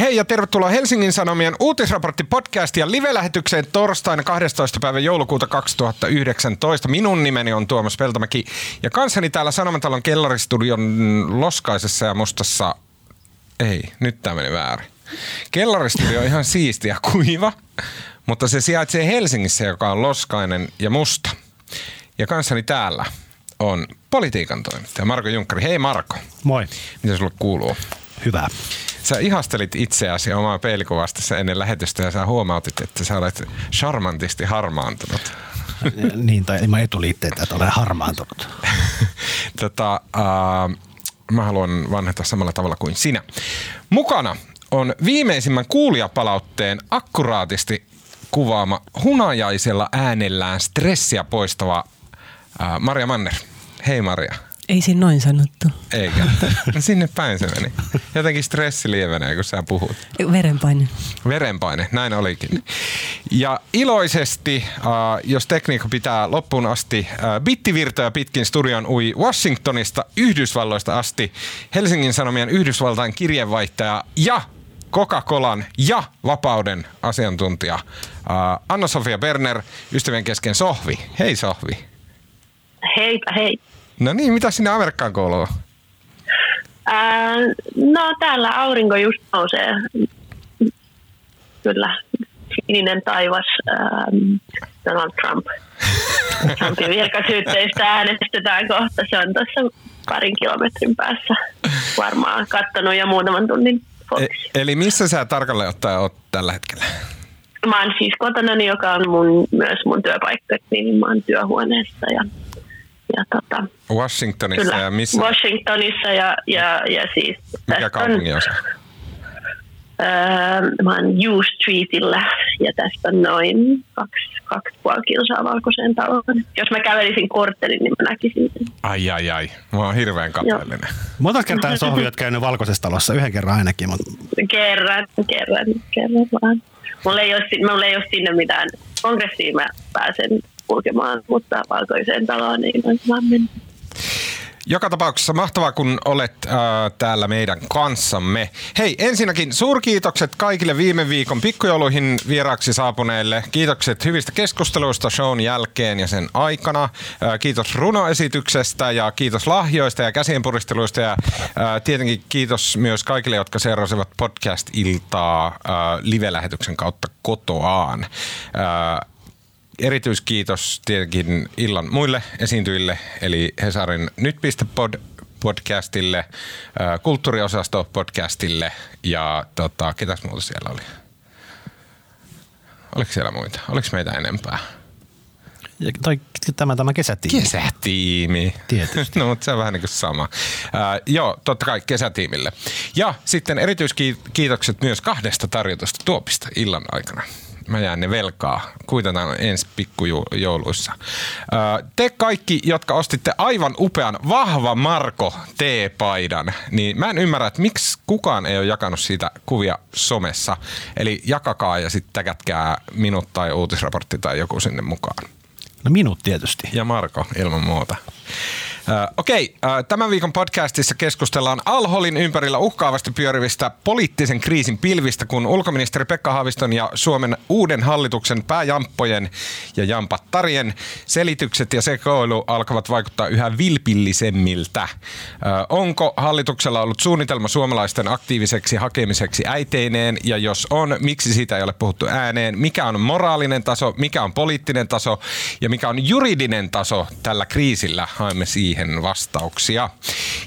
Hei ja tervetuloa Helsingin Sanomien uutisraportti podcast ja live-lähetykseen torstaina 12. päivä joulukuuta 2019. Minun nimeni on Tuomas Peltomäki ja kanssani täällä Sanomatalon kellaristudion loskaisessa ja mustassa... Ei, nyt tämä meni väärin. Kellaristudio on ihan siisti ja kuiva, mutta se sijaitsee Helsingissä, joka on loskainen ja musta. Ja kanssani täällä on politiikan toimittaja Marko Junkkari. Hei Marko. Moi. Mitä sulle kuuluu? Hyvä. Sä ihastelit itseäsi omaa peilikuvasta ennen lähetystä ja sä huomautit, että sä olet charmantisti harmaantunut. niin, tai ilman etuliitteitä, että olen harmaantunut. tota, äh, mä haluan vanheta samalla tavalla kuin sinä. Mukana on viimeisimmän kuulijapalautteen akkuraatisti kuvaama hunajaisella äänellään stressiä poistava äh, Maria Manner. Hei Maria. Ei siinä noin sanottu. Eikä. No sinne päin se meni. Jotenkin stressi lievenee, kun sä puhut. Verenpaine. Verenpaine, näin olikin. Ja iloisesti, äh, jos tekniikka pitää loppuun asti, äh, bittivirtoja pitkin studion ui Washingtonista Yhdysvalloista asti Helsingin Sanomien Yhdysvaltain kirjeenvaihtaja ja Coca-Colan ja Vapauden asiantuntija äh, Anna-Sofia Berner, ystävien kesken Sohvi. Hei Sohvi. Heipä hei. No niin, mitä sinne Amerikkaan kuuluu? Ää, no täällä aurinko just nousee. Kyllä, sininen taivas. Ähm, Donald Trump. Trumpin virkasyytteistä äänestetään kohta. Se on tuossa parin kilometrin päässä varmaan kattonut jo muutaman tunnin E- eli missä sä tarkalleen ottaen oot tällä hetkellä? Mä oon siis kotona, joka on mun, myös mun työpaikka, niin mä oon työhuoneessa ja ja tota, Washingtonissa kyllä, ja missä? Washingtonissa ja, ja, ja siis... Mikä kaupunginosa? Öö, mä oon U Streetillä ja tästä on noin kaksi, kaksi puoli kilsaa valkoiseen taloon. Jos mä kävelisin korttelin, niin mä näkisin sen. Ai ai ai, mä oon hirveän kateellinen. Monta kertaa Sohvi oot käynyt valkoisessa talossa? Yhden kerran ainakin. Mutta... Kerran, kerran, kerran vaan. Mulla ei ole, mulla ei ole sinne mitään kongressiin mä pääsen kulkemaan, mutta valkoiseen taloon niin on vaan mennyt. Joka tapauksessa mahtavaa, kun olet äh, täällä meidän kanssamme. Hei, ensinnäkin suurkiitokset kaikille viime viikon pikkujouluihin vieraaksi saapuneille. Kiitokset hyvistä keskusteluista shown jälkeen ja sen aikana. Äh, kiitos runoesityksestä ja kiitos lahjoista ja käsienpuristeluista ja äh, tietenkin kiitos myös kaikille, jotka seurasivat podcast-iltaa äh, live-lähetyksen kautta kotoaan. Äh, erityiskiitos tietenkin illan muille esiintyjille, eli Hesarin nyt.pod podcastille, kulttuuriosasto podcastille ja tota, ketäs muuta siellä oli? Oliko siellä muita? Oliko meitä enempää? Ja toi, tämä, tämä kesätiimi. Kesätiimi. Tietysti. no, mutta se on vähän niin kuin sama. Ää, joo, totta kai kesätiimille. Ja sitten erityiskiitokset myös kahdesta tarjotusta tuopista illan aikana mä jään ne velkaa. Kuitenkaan ensi pikkujouluissa. Te kaikki, jotka ostitte aivan upean vahva Marko T-paidan, niin mä en ymmärrä, että miksi kukaan ei ole jakanut siitä kuvia somessa. Eli jakakaa ja sitten täkätkää minut tai uutisraportti tai joku sinne mukaan. No minut tietysti. Ja Marko ilman muuta. Okei, okay, tämän viikon podcastissa keskustellaan Alholin ympärillä uhkaavasti pyörivistä poliittisen kriisin pilvistä, kun ulkoministeri Pekka Haaviston ja Suomen uuden hallituksen pääjamppojen ja jampattarien selitykset ja sekoilu alkavat vaikuttaa yhä vilpillisemmiltä. Onko hallituksella ollut suunnitelma suomalaisten aktiiviseksi hakemiseksi äiteineen, ja jos on, miksi siitä ei ole puhuttu ääneen? Mikä on moraalinen taso, mikä on poliittinen taso ja mikä on juridinen taso tällä kriisillä? Haemme siihen siihen vastauksia.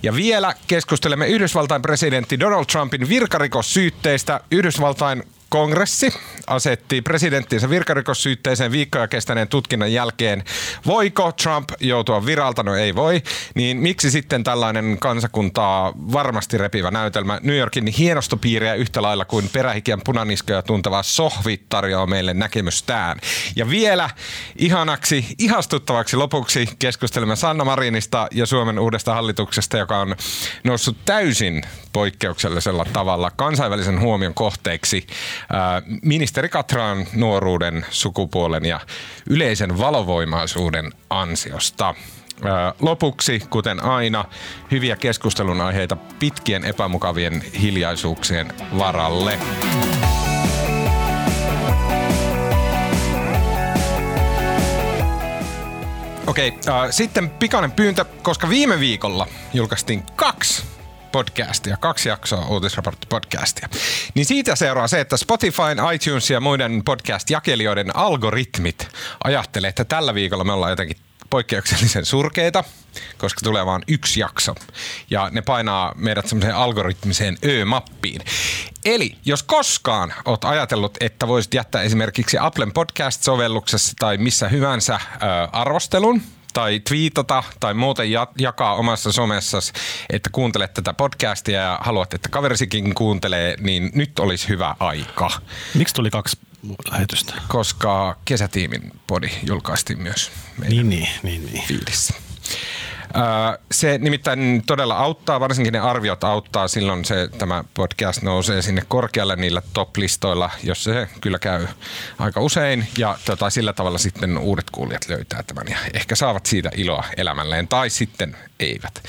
Ja vielä keskustelemme Yhdysvaltain presidentti Donald Trumpin virkarikossyytteistä. Yhdysvaltain kongressi asetti presidenttinsä virkarikossyytteeseen viikkoja kestäneen tutkinnan jälkeen. Voiko Trump joutua viralta? No ei voi. Niin miksi sitten tällainen kansakuntaa varmasti repivä näytelmä New Yorkin hienostopiiriä yhtä lailla kuin perähikiän punaniskoja tunteva sohvi tarjoaa meille näkemystään. Ja vielä ihanaksi, ihastuttavaksi lopuksi keskustelemme Sanna Marinista ja Suomen uudesta hallituksesta, joka on noussut täysin poikkeuksellisella tavalla kansainvälisen huomion kohteeksi ministeri Katraan nuoruuden, sukupuolen ja yleisen valovoimaisuuden ansiosta. Ää, Lopuksi, kuten aina, hyviä keskustelun aiheita pitkien epämukavien hiljaisuuksien varalle. Okei, äh, sitten pikainen pyyntö, koska viime viikolla julkaistiin kaksi podcastia, kaksi jaksoa uutisraporttipodcastia. Niin siitä seuraa se, että Spotify, iTunes ja muiden podcast-jakelijoiden algoritmit ajattelee, että tällä viikolla me ollaan jotenkin poikkeuksellisen surkeita, koska tulee vain yksi jakso. Ja ne painaa meidät semmoiseen algoritmiseen Ö-mappiin. Eli jos koskaan oot ajatellut, että voisit jättää esimerkiksi Applen podcast-sovelluksessa tai missä hyvänsä ö, arvostelun, tai twiitata tai muuten ja- jakaa omassa somessasi, että kuuntelet tätä podcastia ja haluat, että kaverisikin kuuntelee, niin nyt olisi hyvä aika. Miksi tuli kaksi lähetystä? Koska kesätiimin podi julkaistiin myös meidän Niin, niin, niin. niin. fiilissä. Se nimittäin todella auttaa, varsinkin ne arviot auttaa, silloin se, tämä podcast nousee sinne korkealle niillä top-listoilla, jos se kyllä käy aika usein ja tota, sillä tavalla sitten uudet kuulijat löytää tämän ja ehkä saavat siitä iloa elämälleen tai sitten eivät.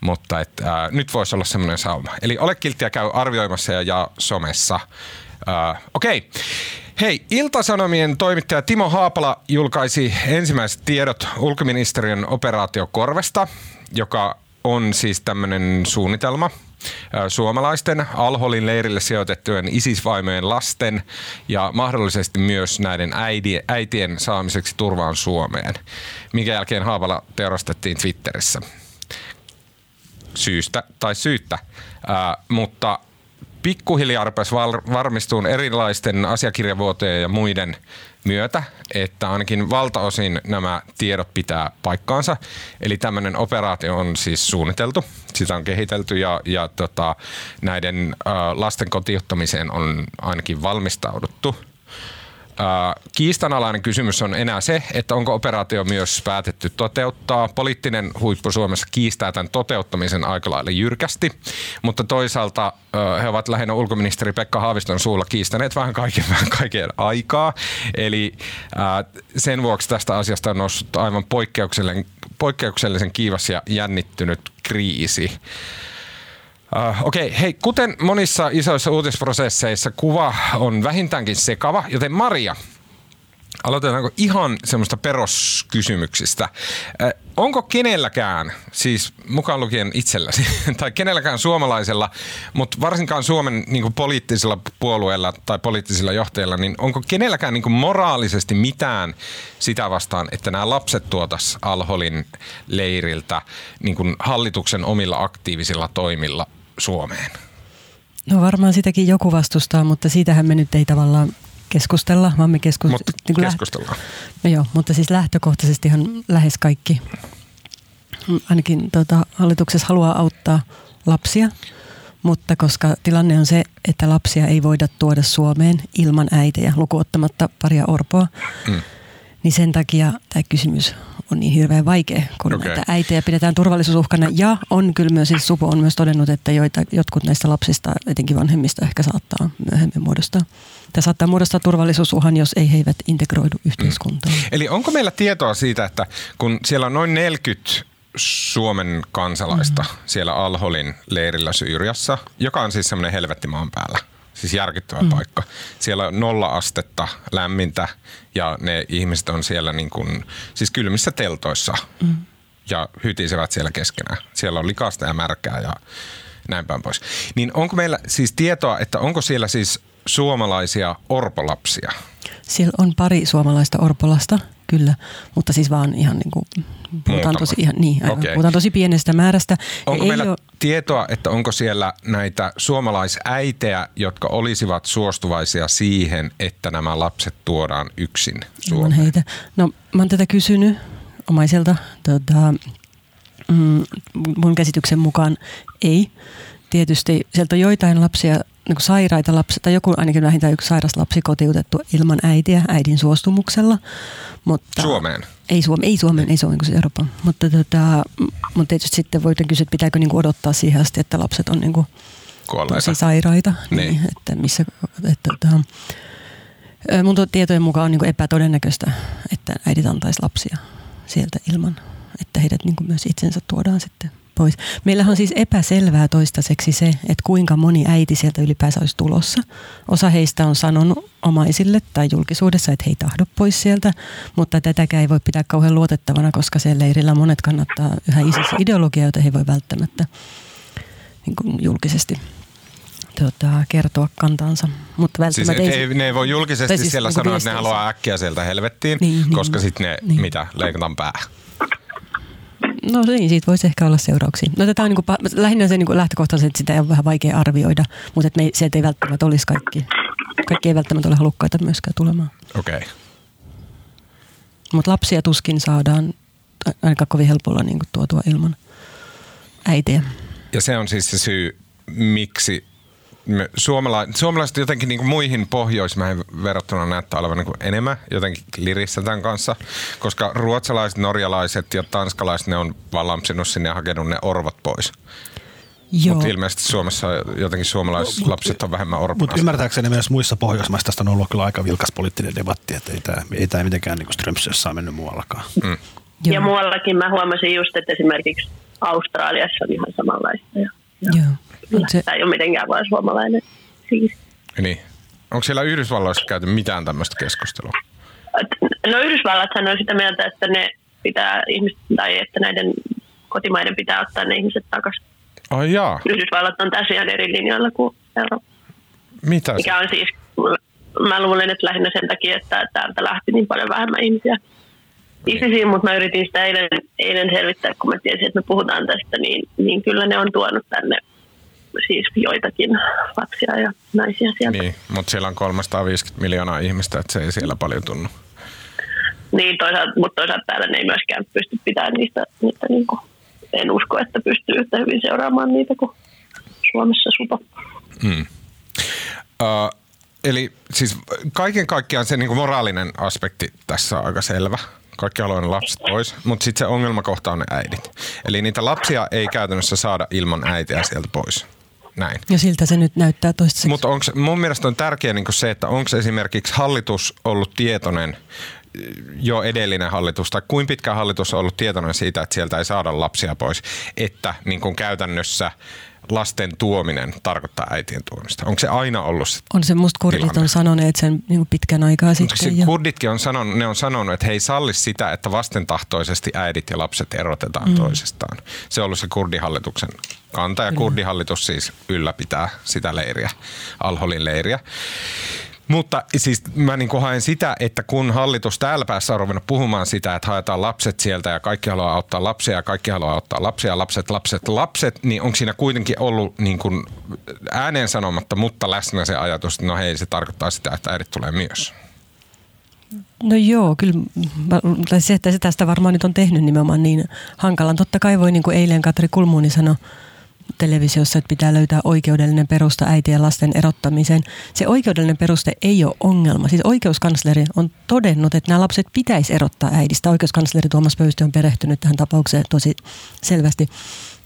Mutta et, ää, nyt voisi olla semmoinen sauma. Eli ole kilttiä, käy arvioimassa ja jaa somessa. Ää, Okei. Hei, Iltasanomien toimittaja Timo Haapala julkaisi ensimmäiset tiedot ulkoministeriön operaatiokorvesta, joka on siis tämmöinen suunnitelma suomalaisten Alholin leirille sijoitettujen isisvaimojen lasten ja mahdollisesti myös näiden äidien, äitien saamiseksi turvaan Suomeen, minkä jälkeen Haapala teurastettiin Twitterissä. Syystä tai syyttä, ää, mutta pikkuhiljaa rupesi val- varmistuun erilaisten asiakirjavuotojen ja muiden myötä, että ainakin valtaosin nämä tiedot pitää paikkaansa. Eli tämmöinen operaatio on siis suunniteltu, sitä on kehitelty ja, ja tota, näiden ä, lasten kotiuttamiseen on ainakin valmistauduttu. Ää, Kiistanalainen kysymys on enää se, että onko operaatio myös päätetty toteuttaa. Poliittinen huippu Suomessa kiistää tämän toteuttamisen aika lailla jyrkästi, mutta toisaalta ää, he ovat lähinnä ulkoministeri Pekka Haaviston suulla kiistäneet vähän kaiken, vähän kaiken aikaa. Eli ää, sen vuoksi tästä asiasta on noussut aivan poikkeuksellisen, poikkeuksellisen kiivas ja jännittynyt kriisi. Uh, Okei, okay. hei, kuten monissa isoissa uutisprosesseissa kuva on vähintäänkin sekava, joten Maria, aloitetaanko ihan semmoista peruskysymyksistä. Äh, onko kenelläkään, siis mukaan lukien itselläsi, tai kenelläkään suomalaisella, mutta varsinkaan Suomen niin kuin poliittisilla puolueilla tai poliittisilla johtajilla, niin onko kenelläkään niin kuin moraalisesti mitään sitä vastaan, että nämä lapset tuotas Alholin leiriltä niin kuin hallituksen omilla aktiivisilla toimilla Suomeen? No varmaan sitäkin joku vastustaa, mutta siitähän me nyt ei tavallaan keskustella, vaan me keskus... Mutta niin kuin läht- keskustellaan. No joo, mutta siis lähtökohtaisestihan lähes kaikki, mm, ainakin tota, hallituksessa haluaa auttaa lapsia, mutta koska tilanne on se, että lapsia ei voida tuoda Suomeen ilman äitejä, lukuottamatta paria orpoa, Mm. Niin sen takia tämä kysymys on niin hirveän vaikea, kun okay. näitä äitejä pidetään turvallisuusuhkana. Ja on kyllä myös, siis Supo on myös todennut, että joita, jotkut näistä lapsista, etenkin vanhemmista, ehkä saattaa myöhemmin muodostaa. Tämä saattaa muodostaa turvallisuusuhan, jos ei he eivät integroidu yhteiskuntaan. Eli onko meillä tietoa siitä, että kun siellä on noin 40 Suomen kansalaista mm. siellä Alholin leirillä Syyriassa, joka on siis semmoinen helvetti maan päällä, siis järkyttävä mm. paikka. Siellä on nolla astetta lämmintä ja ne ihmiset on siellä niin kuin, siis kylmissä teltoissa mm. ja hytisevät siellä keskenään. Siellä on likasta ja märkää ja näin päin pois. Niin onko meillä siis tietoa, että onko siellä siis suomalaisia orpolapsia? Siellä on pari suomalaista orpolasta, kyllä, mutta siis vaan ihan niin kuin, puhutaan tosi, ihan, niin, aivan, Okei. puhutaan tosi pienestä määrästä. Onko ei meillä ole- tietoa, että onko siellä näitä suomalaisäitejä, jotka olisivat suostuvaisia siihen, että nämä lapset tuodaan yksin ilman Suomeen? heitä. No mä oon tätä kysynyt omaiselta. Tota, mm, mun käsityksen mukaan ei. Tietysti sieltä on joitain lapsia, niin kuin sairaita lapsia, tai joku ainakin vähintään yksi sairas lapsi kotiutettu ilman äitiä, äidin suostumuksella. Mutta Suomeen? Ei Suomeen, ei Suomeen, ei Suomeen, kun se Euroopan. Mutta, tota, mutta tietysti sitten voidaan kysyä, että pitääkö niinku odottaa siihen asti, että lapset on niinku Kuolleita. tosi sairaita. Niin. Niin. Että missä, että, tota, ö, mun to- tietojen mukaan on niinku epätodennäköistä, että äidit antaisi lapsia sieltä ilman että heidät niin kuin myös itsensä tuodaan sitten pois. Meillähän on siis epäselvää toistaiseksi se, että kuinka moni äiti sieltä ylipäänsä olisi tulossa. Osa heistä on sanonut omaisille tai julkisuudessa, että he ei tahdo pois sieltä, mutta tätäkään ei voi pitää kauhean luotettavana, koska siellä leirillä monet kannattaa yhä ISIS-ideologiaa, jota he ei voi välttämättä niin kuin julkisesti tota, kertoa kantansa. Mutta Siis et ei, ne ei voi julkisesti siis siellä niinku sanoa, että ne haluaa äkkiä sieltä helvettiin, Niin, niin, koska sitten ne, niin. mitä, leikataan pää. No niin, siitä voisi ehkä olla seurauksia. No tätä on niin kuin, lähinnä se niin kuin lähtökohtaisesti, että sitä on vähän vaikea arvioida, mutta että me, ei- sieltä ei välttämättä olisi kaikki. Kaikki ei välttämättä ole halukkaita myöskään tulemaan. Okei. Okay. Mutta lapsia tuskin saadaan ainakaan kovin helpolla niin kuin tuotua ilman äitiä. Ja se on siis se syy, miksi me suomala, suomalaiset jotenkin niin kuin muihin pohjoismaihin verrattuna näyttää olevan niin kuin enemmän jotenkin lirissä tämän kanssa, koska ruotsalaiset, norjalaiset ja tanskalaiset, ne on vaan lampsinut sinne ja hakenut ne orvat pois. Joo. Mutta ilmeisesti Suomessa jotenkin suomalaislapset on vähemmän orpana. Mutta ymmärtääkseni myös muissa Pohjoismaissa tästä on ollut kyllä aika vilkas poliittinen debatti, että ei tämä, ei tämä mitenkään niin Strömsössä ole mennyt muuallakaan. Mm. Ja muuallakin mä huomasin just, että esimerkiksi Australiassa on ihan samanlaista. Ja, ja Joo. Mut se, Tämä ei ole mitenkään vaan suomalainen siis. Niin. Onko siellä Yhdysvalloissa käyty mitään tämmöistä keskustelua? No Yhdysvallathan on sitä mieltä, että ne pitää ihmiset, tai että näiden kotimaiden pitää ottaa ne ihmiset takaisin. Ai jaa, Yhdysvallat on tässä ihan eri linjoilla kuin Eurooppa. mitä se? Mikä on siis, mä luulen, että lähinnä sen takia, että täältä lähti niin paljon vähemmän ihmisiä ISISiin, mutta mä yritin sitä eilen, eilen selvittää, kun mä tiesin, että me puhutaan tästä, niin, niin kyllä ne on tuonut tänne siis joitakin lapsia ja naisia sieltä. Niin, Niin, mutta siellä on 350 miljoonaa ihmistä, että se ei siellä paljon tunnu. niin toisaalta, mutta toisaalta täällä ne ei myöskään pysty pitämään niistä, niitä niin kuin, en usko, että pystyy yhtä hyvin seuraamaan niitä kuin Suomessa supa. Mm. Uh, eli siis kaiken kaikkiaan se niinku moraalinen aspekti tässä on aika selvä. Kaikki haluaa lapset pois, mutta sitten se ongelmakohta on ne äidit. Eli niitä lapsia ei käytännössä saada ilman äitiä sieltä pois. Näin. ja siltä se nyt näyttää toistaiseksi. Mutta onko mun mielestä on tärkeää niin se, että onko esimerkiksi hallitus ollut tietoinen jo edellinen hallitus, tai kuinka pitkä hallitus on ollut tietoinen siitä, että sieltä ei saada lapsia pois, että niin kuin käytännössä lasten tuominen tarkoittaa äitien tuomista. Onko se aina ollut se on se musta kurdit tilanne? on sanoneet sen niin pitkän aikaa sitten. se ja- kurditkin on sanonut, ne on sanonut, että he ei salli sitä, että vastentahtoisesti äidit ja lapset erotetaan mm. toisistaan. Se on ollut se kurdihallituksen kanta ja kurdihallitus siis ylläpitää sitä leiriä, Alholin leiriä. Mutta siis mä niin haen sitä, että kun hallitus täällä päässä on ruvennut puhumaan sitä, että haetaan lapset sieltä ja kaikki haluaa auttaa lapsia ja kaikki haluaa auttaa lapsia, lapset, lapset, lapset, niin onko siinä kuitenkin ollut niin kuin ääneen sanomatta, mutta läsnä se ajatus, että no hei, se tarkoittaa sitä, että äidit tulee myös. No joo, kyllä tai se, että se tästä varmaan nyt on tehnyt nimenomaan niin hankalan. Totta kai voi, niin kuin eilen Katri Kulmuuni sanoi televisiossa, että pitää löytää oikeudellinen perusta äitien ja lasten erottamiseen. Se oikeudellinen peruste ei ole ongelma. Siis oikeuskansleri on todennut, että nämä lapset pitäisi erottaa äidistä. Oikeuskansleri Tuomas Pöysti on perehtynyt tähän tapaukseen tosi selvästi.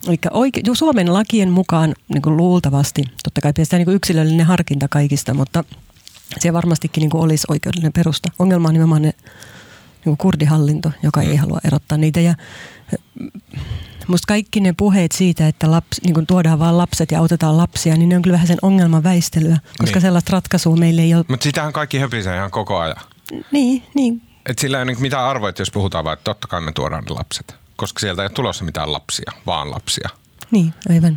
Eli oike- Suomen lakien mukaan niin kuin luultavasti, totta kai pitäisi niin yksilöllinen harkinta kaikista, mutta se varmastikin niin kuin olisi oikeudellinen perusta. Ongelma on nimenomaan ne niin kuin kurdihallinto, joka ei halua erottaa niitä. Ja musta kaikki ne puheet siitä, että laps, niin kuin tuodaan vaan lapset ja autetaan lapsia, niin ne on kyllä vähän sen ongelman väistelyä, koska Niin. sellaista ratkaisua meille ei ole. Mutta sitähän kaikki höpisee ihan koko ajan. Niin, niin. Et sillä ei ole niinku mitään arvoa, jos puhutaan vaan, että totta kai me tuodaan ne lapset. Koska sieltä ei ole tulossa mitään lapsia, vaan lapsia. Niin, aivan.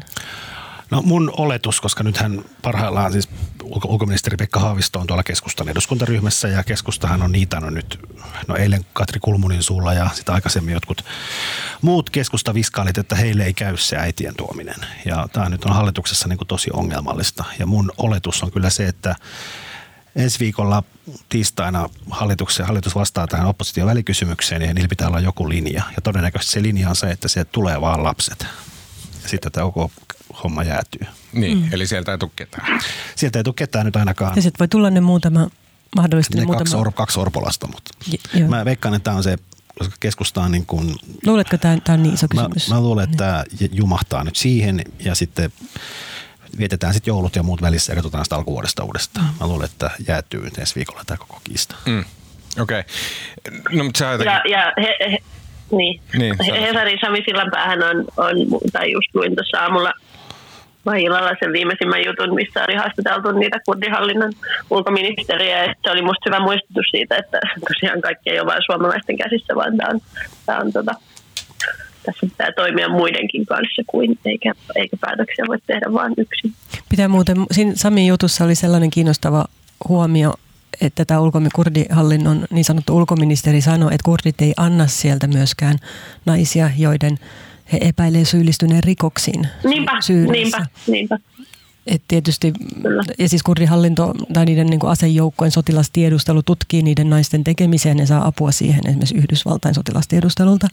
No mun oletus, koska nythän parhaillaan siis ulko- ulkoministeri Pekka Haavisto on tuolla keskustan eduskuntaryhmässä ja keskustahan on niitannut nyt, no eilen Katri Kulmunin suulla ja sitä aikaisemmin jotkut muut keskustaviskaalit, että heille ei käy se äitien tuominen. Ja tämä nyt on hallituksessa niin kuin tosi ongelmallista ja mun oletus on kyllä se, että ensi viikolla tiistaina hallituksen, hallitus vastaa tähän opposition välikysymykseen ja niillä pitää olla joku linja. Ja todennäköisesti se linja on se, että sieltä tulee vaan lapset. Sitten tämä koko homma jäätyy. Niin, mm. eli sieltä ei tule ketään. Sieltä ei tule ketään nyt ainakaan. Ja sitten voi tulla ne muutama, mahdollisesti Ne muutama. kaksi, or, kaksi orpolasta, mutta J- joo. mä veikkaan, että tämä on se, koska keskusta on niin kuin, Luuletko, että tämä on niin iso mä, kysymys? mä luulen, että tämä jumahtaa nyt siihen ja sitten vietetään sitten joulut ja muut välissä ja katsotaan sitä alkuvuodesta uudestaan. Mä luulen, että jäätyy nyt ensi viikolla tämä koko kiista. Mm. Okei. Okay. No, mutta sä jotenkin... Ja, ja he, he, Niin. Niin, Hesarin Sami Sillanpäähän on, on, tai just luin tuossa aamulla vai illalla sen viimeisimmän jutun, missä oli haastateltu niitä kurdihallinnon ulkoministeriä. Ja se oli musta hyvä muistutus siitä, että tosiaan kaikki ei ole vain suomalaisten käsissä, vaan tämä on, tämä on tota, tässä pitää toimia muidenkin kanssa kuin, eikä, eikä päätöksiä voi tehdä vain yksin. Pitää muuten, siinä Samin jutussa oli sellainen kiinnostava huomio, että tämä kurdihallinnon niin sanottu ulkoministeri sanoi, että kurdit ei anna sieltä myöskään naisia, joiden he epäilee syyllistyneen rikoksiin Niinpä, Syyriassa. niinpä, niinpä. Et tietysti, Kyllä. ja siis kurdihallinto tai niiden niin kuin asejoukkojen sotilastiedustelu tutkii niiden naisten tekemiseen, ne saa apua siihen esimerkiksi Yhdysvaltain sotilastiedustelulta.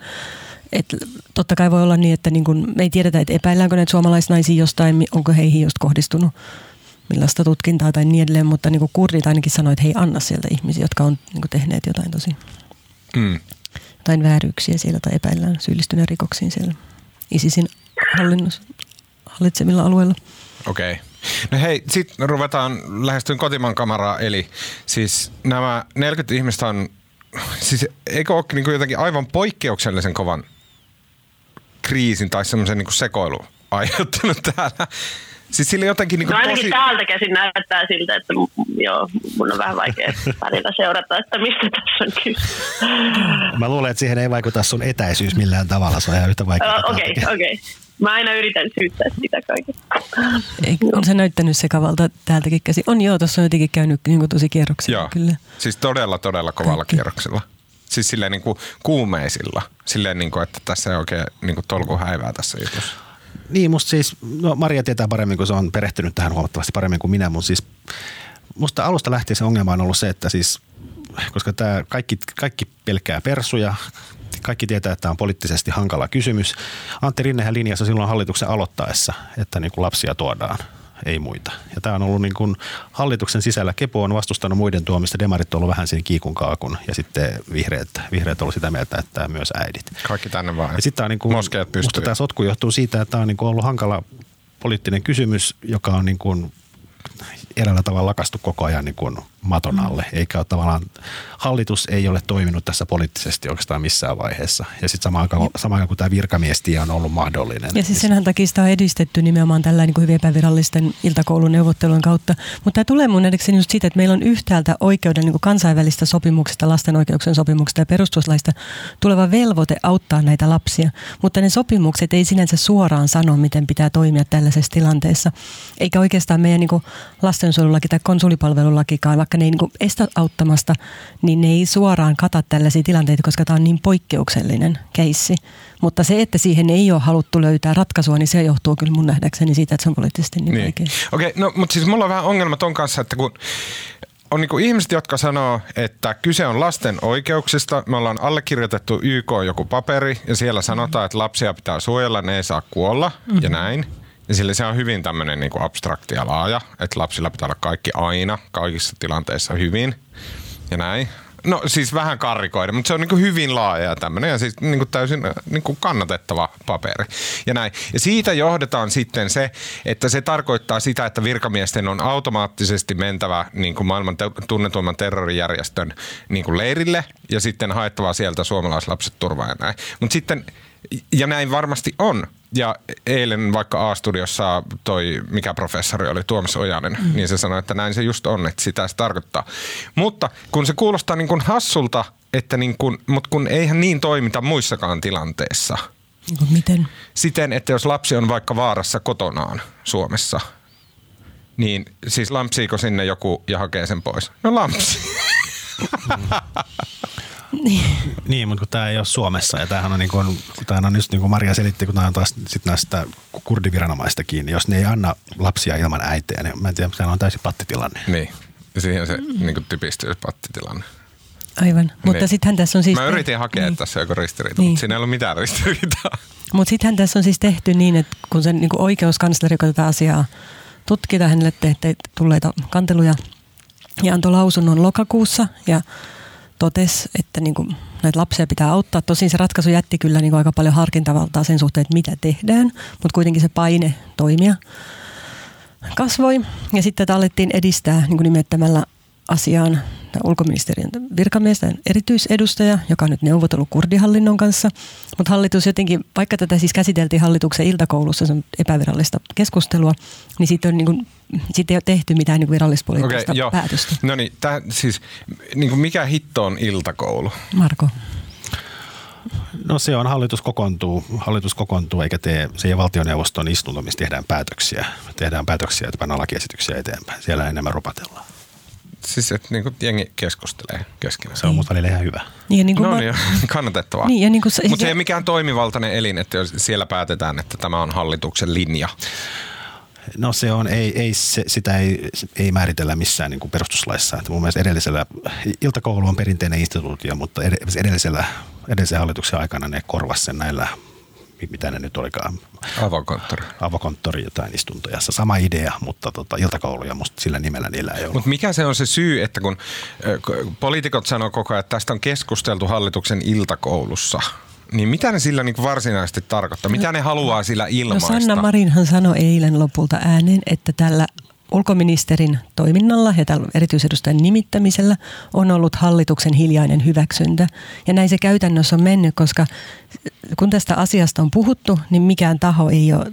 Et totta kai voi olla niin, että niin kuin, me ei tiedetä, että epäilläänkö näitä suomalaisnaisia jostain, mi- onko heihin just kohdistunut millaista tutkintaa tai niin edelleen, mutta niin kuin kurdit ainakin sanoi, että he ei anna sieltä ihmisiä, jotka on niin kuin tehneet jotain tosi, Mm. Jotain vääryyksiä siellä tai epäillään syyllistyneen rikoksiin siellä ISISin hallinnossa, hallitsemilla alueilla. Okei. Okay. No hei, sitten ruvetaan lähestyyn kotimaan kameraa, eli siis nämä 40 ihmistä on, siis eikö ole niin jotenkin aivan poikkeuksellisen kovan kriisin tai semmoisen niin sekoilun aiheuttanut täällä? Siis sillä jotenkin niin No ainakin tosi... täältä käsin näyttää siltä, että joo, mun on vähän vaikea välillä seurata, että mistä tässä on kyse. Mä luulen, että siihen ei vaikuta sun etäisyys millään tavalla. Se on ihan yhtä vaikeaa. Ö, Okei, täältäkin. okei. Mä aina yritän syyttää sitä kaikesta. Ei, on se näyttänyt sekavalta täältäkin käsi. On joo, tuossa on jotenkin käynyt niin kuin tosi kierroksilla Joo, kyllä. siis todella, todella kovalla Kaikki. kierroksella. Siis silleen niin kuin kuumeisilla. Silleen, niin kuin, että tässä ei oikein niin kuin tolku häivää tässä jutussa. Niin, musta siis, no Maria tietää paremmin, kun se on perehtynyt tähän huomattavasti paremmin kuin minä, mutta siis musta alusta lähtien se ongelma on ollut se, että siis, koska tämä kaikki, kaikki pelkää persuja, kaikki tietää, että tämä on poliittisesti hankala kysymys. Antti Rinnehän linjassa silloin hallituksen aloittaessa, että niin kuin lapsia tuodaan, ei muita. Ja tämä on ollut niin kuin hallituksen sisällä. Kepo on vastustanut muiden tuomista, demarit on ollut vähän siinä kiikun kaakun ja sitten vihreät, vihreät on ollut sitä mieltä, että myös äidit. Kaikki tänne vaan. Ja sitten on niin kuin, Moskeet musta pystyy. tämä sotku johtuu siitä, että tämä on niin kuin ollut hankala poliittinen kysymys, joka on niin kuin eräällä tavalla lakastu koko ajan niin kuin maton alle. Eikä ole tavallaan, hallitus ei ole toiminut tässä poliittisesti oikeastaan missään vaiheessa. Ja sitten samaan aikaan, samaan aikaan kun tämä virkamiestie on ollut mahdollinen. Ja siis senhän takia sitä on edistetty nimenomaan tällä niin kuin hyvin epävirallisten iltakouluneuvottelujen kautta. Mutta tämä tulee mun nähdäkseni just siitä, että meillä on yhtäältä oikeuden niin kuin kansainvälistä sopimuksista, lasten oikeuksien sopimuksista ja perustuslaista tuleva velvoite auttaa näitä lapsia. Mutta ne sopimukset ei sinänsä suoraan sano, miten pitää toimia tällaisessa tilanteessa. Eikä oikeastaan meidän niin kuin lastensuojelulaki tai konsulipalvelulakikaan, vaikka ne ei niin estä auttamasta, niin ne ei suoraan kata tällaisia tilanteita, koska tämä on niin poikkeuksellinen keissi. Mutta se, että siihen ei ole haluttu löytää ratkaisua, niin se johtuu kyllä mun nähdäkseni siitä, että se on poliittisesti niin, Niin. Okei, no mutta siis mulla on vähän ongelma ton kanssa, että kun on niinku ihmiset, jotka sanoo, että kyse on lasten oikeuksista. Me ollaan allekirjoitettu YK joku paperi ja siellä sanotaan, että lapsia pitää suojella, ne ei saa kuolla mm-hmm. ja näin. Ja sillä se on hyvin tämmöinen niinku abstrakti ja laaja, että lapsilla pitää olla kaikki aina, kaikissa tilanteissa hyvin ja näin. No siis vähän karrikoida, mutta se on niinku hyvin laaja ja tämmöinen ja siis niinku täysin niinku kannatettava paperi. Ja näin. Ja siitä johdetaan sitten se, että se tarkoittaa sitä, että virkamiesten on automaattisesti mentävä niinku maailman te- tunnetuimman terrorijärjestön niinku leirille ja sitten haettava sieltä suomalaislapset turvaan ja näin. Mutta sitten, ja näin varmasti on. Ja eilen vaikka A-studiossa toi, mikä professori oli, Tuomas Ojanen, mm. niin se sanoi, että näin se just on, että sitä se tarkoittaa. Mutta kun se kuulostaa niin kuin hassulta, että niin kuin, mutta kun eihän niin toimita muissakaan tilanteissa. Miten? Siten, että jos lapsi on vaikka vaarassa kotonaan Suomessa, niin siis lampsiiko sinne joku ja hakee sen pois? No lampsi. Niin, mutta kun tämä ei ole Suomessa ja tämähän on, niin kuin, tämähän on just niin kuin Maria selitti, kun tämä on taas sit näistä kurdiviranomaista kiinni. Jos ne ei anna lapsia ilman äitejä, niin mä en tiedä, sehän on täysin pattitilanne. niin. Ja siihen se niin kuin typistyy pattitilanne. Aivan. Mutta Niin. sittenhän tässä on siis... Mä yritin hakea niin. tässä joku ristiriita, Niin. mutta siinä ei ollut mitään ristiriitaa. Mutta sittenhän tässä on siis tehty niin, että kun se niin oikeuskansleri, joka tätä asiaa tutkitaan hänelle tehty tulleita kanteluja ja antoi lausunnon lokakuussa ja totesi, että niin kuin näitä lapsia pitää auttaa. Tosin se ratkaisu jätti kyllä niin kuin aika paljon harkintavaltaa sen suhteen, että mitä tehdään, mutta kuitenkin se paine toimia kasvoi. Ja sitten tätä alettiin edistää niin kuin nimettämällä asiaan ulkoministeriön virkamiestä erityisedustaja, joka on nyt neuvotellut kurdihallinnon kanssa. Mutta hallitus jotenkin, vaikka tätä siis käsiteltiin hallituksen iltakoulussa, se on epävirallista keskustelua, niin siitä, on niin kuin, siitä ei ole tehty mitään niin virallispoliittista okay, päätöstä. No niin, tää, siis niin kuin mikä hitto on iltakoulu? Marko. No se on, hallitus kokoontuu, hallitus kokoontuu eikä tee, se ei valtioneuvoston istunto, missä tehdään päätöksiä. Tehdään päätöksiä, että pannaan lakiesityksiä eteenpäin. Siellä enemmän rupatellaan. Siis että niin kuin jengi keskustelee keskenään. Se on musta välillä ihan hyvä. Niin, niin kuin no niin, kannatettavaa. Niin, niin se, Mutta se ei ole mikään toimivaltainen elin, että jos siellä päätetään, että tämä on hallituksen linja. No se on, ei, ei se, sitä ei, ei määritellä missään niin kuin perustuslaissa. Että mun mielestä edellisellä, iltakoulu on perinteinen instituutio, mutta edellisellä, edellisen hallituksen aikana ne korvasi sen näillä mitä ne nyt olikaan. Avokonttori. Avokonttori jotain istuntoja. Sama idea, mutta tota, iltakouluja musta sillä nimellä niillä ei ole. Mutta mikä se on se syy, että kun poliitikot sanoo koko ajan, että tästä on keskusteltu hallituksen iltakoulussa – niin mitä ne sillä niin varsinaisesti tarkoittaa? Mitä ne haluaa sillä ilmaista? No Sanna Marinhan sanoi eilen lopulta ääneen, että tällä ulkoministerin toiminnalla ja erityisedustajan nimittämisellä on ollut hallituksen hiljainen hyväksyntä. Ja näin se käytännössä on mennyt, koska kun tästä asiasta on puhuttu, niin mikään taho ei ole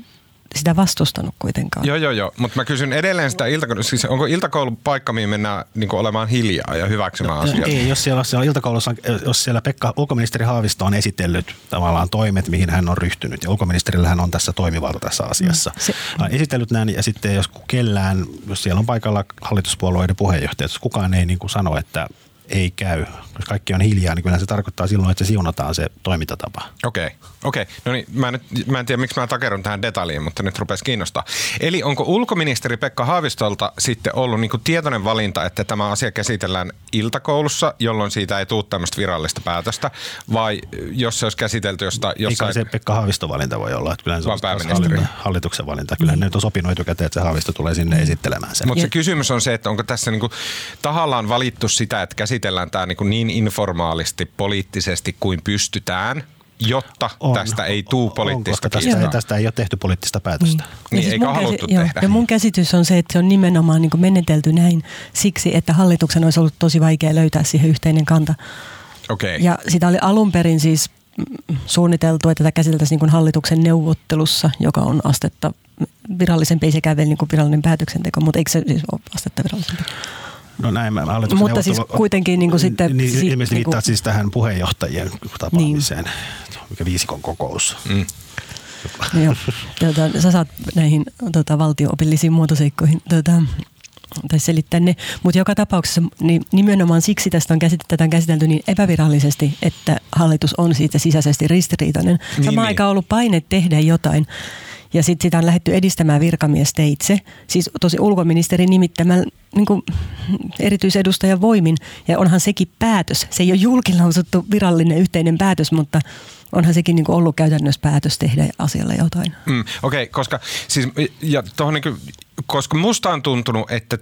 sitä vastustanut kuitenkaan. Joo, joo, joo. Mutta mä kysyn edelleen sitä iltakoulu, siis onko iltakoulun paikka, mihin mennään niin olemaan hiljaa ja hyväksymään no, asioita? Ei, jos siellä, siellä iltakoulussa, jos siellä Pekka, ulkoministeri Haavisto on esitellyt tavallaan toimet, mihin hän on ryhtynyt, ja ulkoministerillähän on tässä toimivalta tässä asiassa. Mm, se, on esitellyt näin, ja sitten jos kellään, jos siellä on paikalla hallituspuolueiden puheenjohtajat, jos kukaan ei niin kuin sano, että ei käy, jos kaikki on hiljaa, niin kyllä se tarkoittaa silloin, että se siunataan se toimintatapa. Okei, okay. okei. Okay. No niin, mä, nyt, mä en tiedä, miksi mä takerun tähän detaljiin, mutta nyt rupesi kiinnostaa. Eli onko ulkoministeri Pekka Haavistolta sitten ollut niin tietoinen valinta, että tämä asia käsitellään iltakoulussa, jolloin siitä ei tule tämmöistä virallista päätöstä, vai jos se olisi käsitelty josta, jossain... Eikä se Pekka Haaviston valinta voi olla, että kyllä se on hallituksen valinta. Kyllä mm. ne on sopinut etukäteen, että se Haavisto tulee sinne esittelemään sen. Mutta se kysymys on se, että onko tässä niin tahallaan valittu sitä, että käsitellään tämä niin, niin informaalisti poliittisesti kuin pystytään, jotta on. tästä ei tule poliittista on, tästä, ei, tästä ei ole tehty poliittista päätöstä. Niin, niin siis eikä haluttu käsi, tehdä. Ja mun käsitys on se, että se on nimenomaan niin menetelty näin siksi, että hallituksen olisi ollut tosi vaikea löytää siihen yhteinen kanta. Okay. Ja sitä oli alun perin siis suunniteltu, että tätä käsiteltäisiin niin hallituksen neuvottelussa, joka on astetta virallisempi, ei sekään vielä niin virallinen päätöksenteko, mutta eikö se siis ole astetta virallisempi? No näin, mä Mutta siis kuitenkin niin kuin sitten... Niin, si, ilmeisesti niin kuin, siis tähän puheenjohtajien tapaamiseen, niin. mikä viisikon kokous. Mm. Joo, tuota, sä saat näihin tuota, valtio-opillisiin muotoseikkoihin tuota, tai selittää ne. Mutta joka tapauksessa niin nimenomaan siksi tästä on käsitelty, tätä on käsitelty niin epävirallisesti, että hallitus on siitä sisäisesti ristiriitainen. Niin, Samaan niin. aikaan on ollut paine tehdä jotain. Ja sitten sitä on lähdetty edistämään virkamiesteitse, siis tosi ulkoministerin nimittämällä niin kuin erityisedustajan voimin. Ja onhan sekin päätös. Se ei ole julkilausuttu virallinen yhteinen päätös, mutta onhan sekin niin kuin ollut käytännössä päätös tehdä asialle jotain. Mm, Okei, okay, koska, siis, ja tohon niin kuin, koska musta on tuntunut, että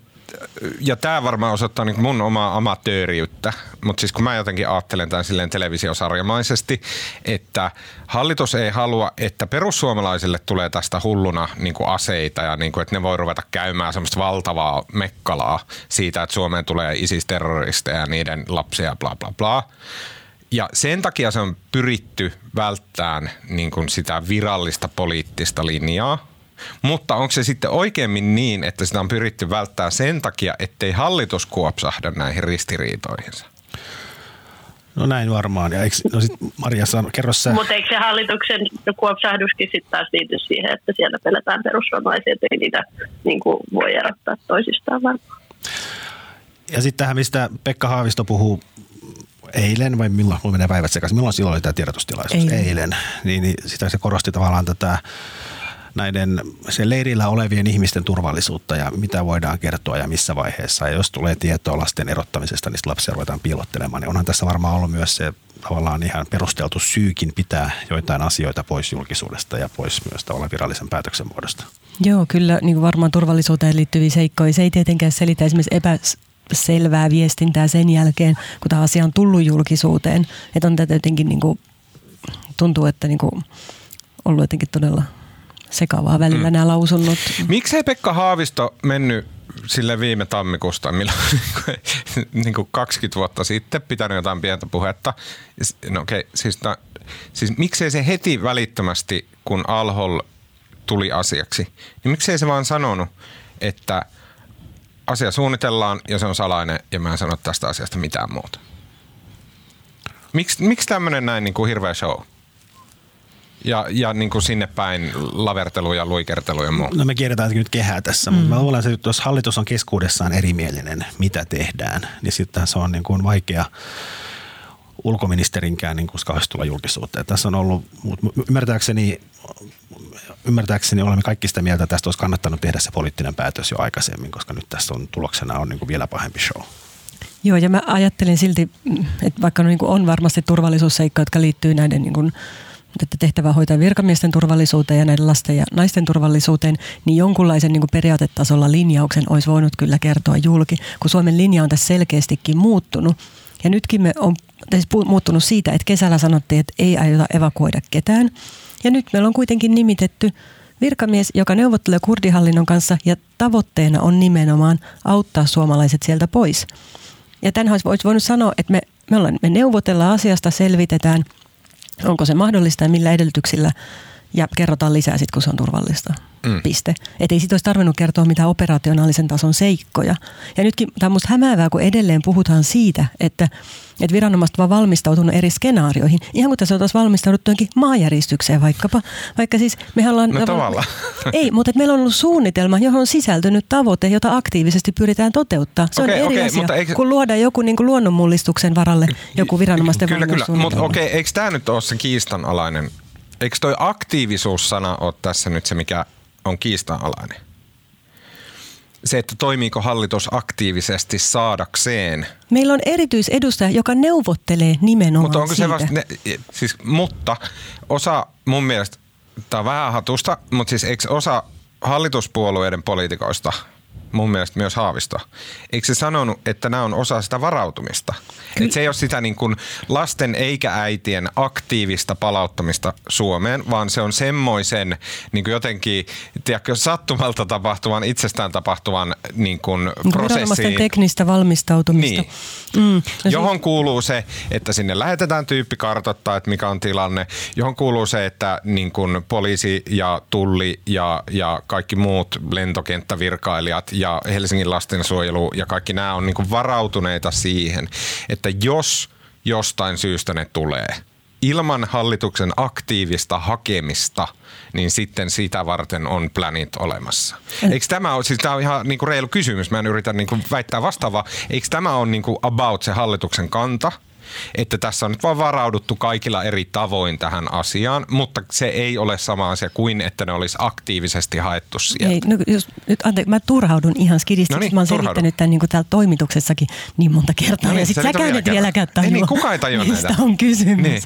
ja tämä varmaan osoittaa niin mun omaa amatööriyttä, mutta siis kun mä jotenkin ajattelen tämän silleen televisiosarjamaisesti, että hallitus ei halua, että perussuomalaisille tulee tästä hulluna niin kuin aseita ja niin kuin, että ne voi ruveta käymään semmoista valtavaa mekkalaa siitä, että Suomeen tulee ISIS-terroristeja ja niiden lapsia bla bla bla. Ja sen takia se on pyritty välttämään niin kuin sitä virallista poliittista linjaa, mutta onko se sitten oikeimmin niin, että sitä on pyritty välttää sen takia, ettei hallitus kuopsahda näihin ristiriitoihinsa? No näin varmaan. Ja eikö, no sit Maria sano, kerro sä. Mutta eikö se hallituksen kuopsahduskin sitten taas liity siihen, että siellä pelätään perussuomalaisia, että ei niitä niin kuin voi erottaa toisistaan varmaan. Ja sitten tähän, mistä Pekka Haavisto puhuu eilen vai milloin, mulla menee päivät sekaisin, milloin silloin oli tämä tiedotustilaisuus? Eilen. eilen. Niin, niin sitä se korosti tavallaan tätä näiden se leirillä olevien ihmisten turvallisuutta ja mitä voidaan kertoa ja missä vaiheessa. Ja jos tulee tietoa lasten erottamisesta, niin lapsia ruvetaan piilottelemaan. Niin onhan tässä varmaan ollut myös se tavallaan ihan perusteltu syykin pitää joitain asioita pois julkisuudesta ja pois myös tavallaan virallisen päätöksen muodosta. Joo, kyllä niin kuin varmaan turvallisuuteen liittyviä seikkoja. Se ei tietenkään selitä esimerkiksi epä, selvää viestintää sen jälkeen, kun tämä asia on tullut julkisuuteen. Että on tätä jotenkin niin kuin, tuntuu, että niin kuin, ollut jotenkin todella sekavaa välillä mm. nämä lausunnot. Miksei Pekka Haavisto mennyt sille viime tammikuusta, milloin niin kuin 20 vuotta sitten pitänyt jotain pientä puhetta. No okei, okay, siis, no, siis miksei se heti välittömästi, kun Alhol tuli asiaksi, niin miksei se vaan sanonut, että asia suunnitellaan ja se on salainen ja mä en sano tästä asiasta mitään muuta. Miksi, miksi tämmöinen näin niin kuin hirveä show? Ja, ja niin kuin sinne päin lavertelu ja luikertelu ja muu. No me kierretään nyt kehää tässä, mm. mutta mä luulen, että jos hallitus on keskuudessaan erimielinen, mitä tehdään, niin sitten se on niin kuin vaikea ulkoministerinkään niin kuin tulla julkisuutta. Ja tässä on ollut, ymmärtääkseni, ymmärtääkseni olemme kaikki sitä mieltä, että tästä olisi kannattanut tehdä se poliittinen päätös jo aikaisemmin, koska nyt tässä on tuloksena on niin kuin vielä pahempi show. Joo, ja mä ajattelin silti, että vaikka niin on varmasti turvallisuusseikka, jotka liittyy näiden niin kuin että tehtävä hoitaa virkamiesten turvallisuuteen ja näiden lasten ja naisten turvallisuuteen, niin jonkunlaisen niin kuin periaatetasolla linjauksen olisi voinut kyllä kertoa julki, kun Suomen linja on tässä selkeästikin muuttunut. Ja nytkin me on siis muuttunut siitä, että kesällä sanottiin, että ei aiota evakuoida ketään. Ja nyt meillä on kuitenkin nimitetty virkamies, joka neuvottelee kurdihallinnon kanssa ja tavoitteena on nimenomaan auttaa suomalaiset sieltä pois. Ja tämän olisi voinut sanoa, että me, me, ollaan, me neuvotellaan asiasta, selvitetään, onko se mahdollista ja millä edellytyksillä ja kerrotaan lisää sitten, kun se on turvallista. Mm. Piste. Että ei siitä olisi tarvinnut kertoa mitään operationaalisen tason seikkoja. Ja nytkin tämä on musta hämäävää, kun edelleen puhutaan siitä, että, että viranomaiset vaan valmistautunut eri skenaarioihin. Ihan kuin tässä oltaisiin valmistauduttu jonkin maajäristykseen vaikkapa. Vaikka siis me ollaan... No tavallaan. Ei, mutta että meillä on ollut suunnitelma, johon on sisältynyt tavoite, jota aktiivisesti pyritään toteuttaa. Se okay, on eri okay, asia, mutta eikö... kun luodaan joku niin kuin luonnonmullistuksen varalle joku viranomaisten Kyllä, kyllä, mutta okei, okay, eikö tämä nyt ole se kiistanalainen eikö toi aktiivisuussana ole tässä nyt se, mikä on kiistanalainen? Se, että toimiiko hallitus aktiivisesti saadakseen. Meillä on erityisedustaja, joka neuvottelee nimenomaan mutta onko siitä. Se vasta, ne, siis, mutta osa mun mielestä, tämä on vähän hatusta, mutta siis eikö osa hallituspuolueiden poliitikoista – mun mielestä myös Haavisto. Eikö se sanonut, että nämä on osa sitä varautumista? Että se ei ole sitä niin kuin lasten eikä äitien aktiivista palauttamista Suomeen, vaan se on semmoisen niin kuin jotenkin tiedätkö, sattumalta tapahtuvan, itsestään tapahtuvan niin kuin niin prosessiin. teknistä valmistautumista. Niin. Mm. No johon siis... kuuluu se, että sinne lähetetään tyyppi kartoittaa, että mikä on tilanne. Johon kuuluu se, että niin kuin poliisi ja tulli ja, ja kaikki muut lentokenttävirkailijat ja Helsingin lastensuojelu ja kaikki nämä on niin kuin varautuneita siihen, että jos jostain syystä ne tulee ilman hallituksen aktiivista hakemista, niin sitten sitä varten on planit olemassa. Eikö tämä ole, siis tämä on ihan niin kuin reilu kysymys, mä en yritä niin kuin väittää vastaavaa, eikö tämä ole niin kuin about se hallituksen kanta, että tässä on nyt vaan varauduttu kaikilla eri tavoin tähän asiaan, mutta se ei ole sama asia kuin, että ne olisi aktiivisesti haettu sieltä. Ei, no, jos, nyt anteeksi, mä turhaudun ihan skidistä, no niin, mä oon selittänyt tämän niin kuin täällä toimituksessakin niin monta kertaa, no niin, ja sitten säkään et vieläkään tajua, ei, niin, kuka ei tajua mistä näitä. on kysymys. Niin.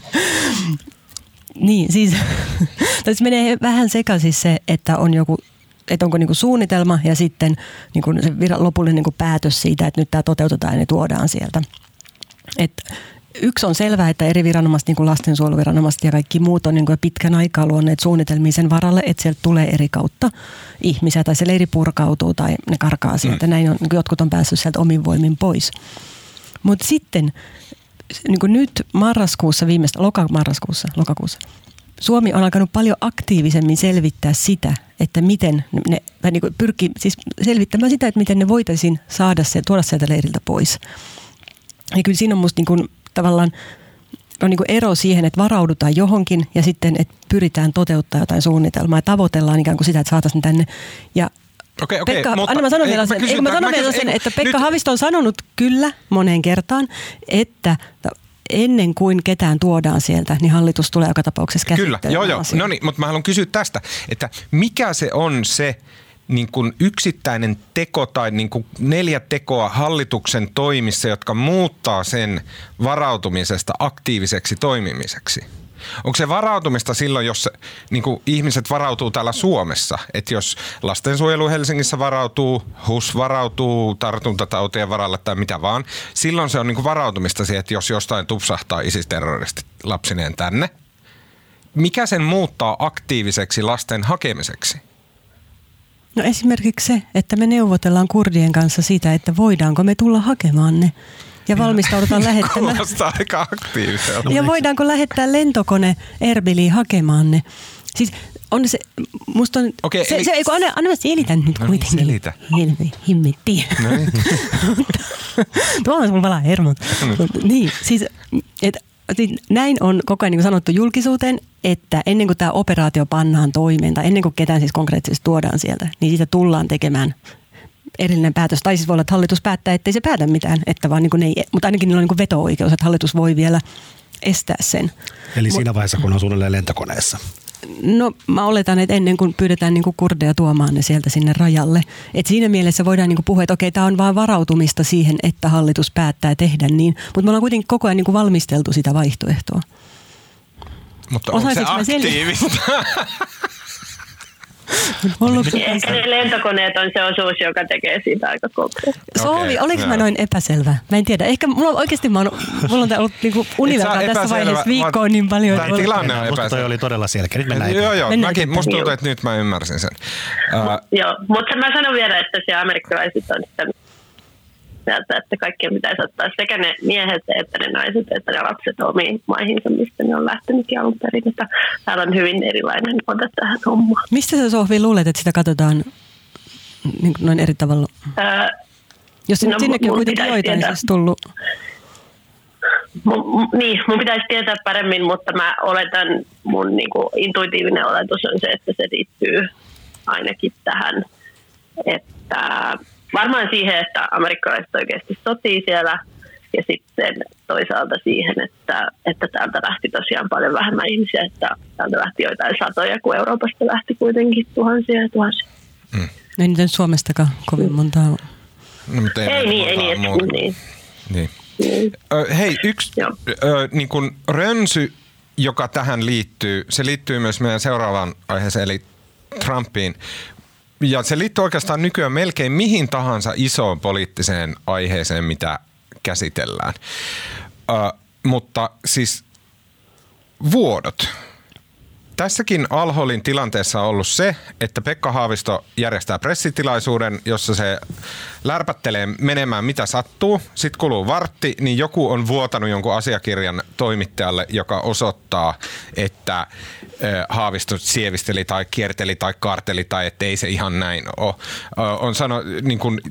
Niin, siis tässä menee vähän sekaisin se, että on joku että onko niinku suunnitelma ja sitten niinku se lopullinen niinku päätös siitä, että nyt tämä toteutetaan ja ne tuodaan sieltä. Et yksi on selvää, että eri viranomaiset, niin kuin lastensuojeluviranomaiset ja kaikki muut on niin kuin pitkän aikaa luonneet suunnitelmia sen varalle, että sieltä tulee eri kautta ihmisiä tai se leiri purkautuu tai ne karkaa sieltä. Mm. Näin on, niin jotkut on päässyt sieltä omin voimin pois. Mutta sitten niin kuin nyt marraskuussa, viimeistä loka-marraskuussa, lokakuussa, Suomi on alkanut paljon aktiivisemmin selvittää sitä, että miten ne, tai niin kuin pyrkii siis selvittämään sitä, että miten ne voitaisiin saada se, tuoda sieltä leiriltä pois. Ja kyllä siinä on musta niin kuin, tavallaan on niin kuin ero siihen, että varaudutaan johonkin ja sitten, että pyritään toteuttaa jotain suunnitelmaa ja tavoitellaan ikään kuin sitä, että saataisiin tänne. Ja Okei, okei, Pekka, mutta, anna mä sanon vielä sen, kysyn, mä sanon vielä sen että Pekka nyt... Havisto on sanonut kyllä moneen kertaan, että ennen kuin ketään tuodaan sieltä, niin hallitus tulee joka tapauksessa käsittelemään Kyllä, joo joo. No niin, mutta mä haluan kysyä tästä, että mikä se on se niin kuin yksittäinen teko tai niin kuin neljä tekoa hallituksen toimissa, jotka muuttaa sen varautumisesta aktiiviseksi toimimiseksi? Onko se varautumista silloin, jos niin kuin ihmiset varautuu täällä Suomessa? Että jos lastensuojelu Helsingissä varautuu, HUS varautuu tartuntatautien varalle tai mitä vaan, silloin se on niin kuin varautumista siihen, että jos jostain tupsahtaa ISIS-terroristit lapsineen tänne. Mikä sen muuttaa aktiiviseksi lasten hakemiseksi? No esimerkiksi se, että me neuvotellaan kurdien kanssa siitä, että voidaanko me tulla hakemaan ne. Ja valmistaudutaan lähettämään. Kuulostaa aika aktiiviselta. Ja voidaanko lähettää lentokone Erbiliin hakemaan ne. Siis on se, musta on, Okei, se, eli- se, eikö, anna, anna mä selitän nyt No niin, kuitenkin. selitä. Helvi, himmetti. No niin. Tuolla mulla palaa hermot. Mut niin, siis, et, siis näin on koko ajan niin sanottu julkisuuteen, että ennen kuin tämä operaatio pannaan toimeen tai ennen kuin ketään siis konkreettisesti tuodaan sieltä, niin siitä tullaan tekemään erillinen päätös. Tai siis voi olla, että hallitus päättää, ettei se päätä mitään, että vaan niin kuin ne ei, mutta ainakin niillä on niin veto-oikeus, että hallitus voi vielä estää sen. Eli siinä vaiheessa, kun on suunnilleen lentokoneessa. No mä oletan, että ennen kuin pyydetään niin kuin kurdeja tuomaan ne sieltä sinne rajalle. Et siinä mielessä voidaan niin kuin puhua, että okei, tämä on vaan varautumista siihen, että hallitus päättää tehdä niin. Mutta me ollaan kuitenkin koko ajan niin kuin valmisteltu sitä vaihtoehtoa. Mutta onko se Osaisinko mä sel- aktiivista? Mulla on Niin Ehkä ne lentokoneet on se osuus, joka tekee siitä aika konkreettista. Sovi, Okei, oliko mä joo. noin epäselvä? Mä en tiedä. Ehkä mulla on oikeasti mä oon, mulla on ollut niinku univelkaa tässä epäselvä, vaiheessa viikkoon niin paljon. että- tilanne on Musta toi epäselvä. oli todella selkeä. Nyt mennään joo, joo. Mennään Mäkin, musta tuntuu, että nyt mä ymmärsin sen. Uh, Joo, mutta mä sanon vielä, että se amerikkalaiset on sitä mieltä, että kaikkien pitäisi ottaa sekä ne miehet että ne naiset että ne lapset omiin maihinsa, mistä ne on lähtenytkin alun perin. Että täällä on hyvin erilainen ote tähän hommaan. Mistä sä Sohvi luulet, että sitä katsotaan niin noin eri tavalla? Öö, Jos No, sinnekin on kuitenkin joitain tietää. siis tullut. mun- niin, mun pitäisi tietää paremmin, mutta mä oletan, mun niin kuin, intuitiivinen oletus on se, että se liittyy ainakin tähän, että varmaan siihen, että amerikkalaiset oikeasti sotii siellä ja sitten toisaalta siihen, että, että täältä lähti tosiaan paljon vähemmän ihmisiä, että täältä lähti joitain satoja, kun Euroopasta lähti kuitenkin tuhansia ja tuhansia. Ei niitä nyt Suomestakaan kovin montaa ole. no, mutta Ei meillä niin, ei niin, muuta. että, niin, Niin. niin. Ö, hei, yksi ö, niin kun rönsy, joka tähän liittyy, se liittyy myös meidän seuraavaan aiheeseen, eli Trumpiin. Ja se liittyy oikeastaan nykyään melkein mihin tahansa isoon poliittiseen aiheeseen, mitä käsitellään. Ö, mutta siis vuodot. Tässäkin Alholin tilanteessa on ollut se, että Pekka Haavisto järjestää pressitilaisuuden, jossa se lärpättelee menemään mitä sattuu. Sitten kuluu vartti, niin joku on vuotanut jonkun asiakirjan toimittajalle, joka osoittaa, että Haavisto sievisteli tai kierteli tai kaarteli tai että ei se ihan näin ole. On sano, niin kun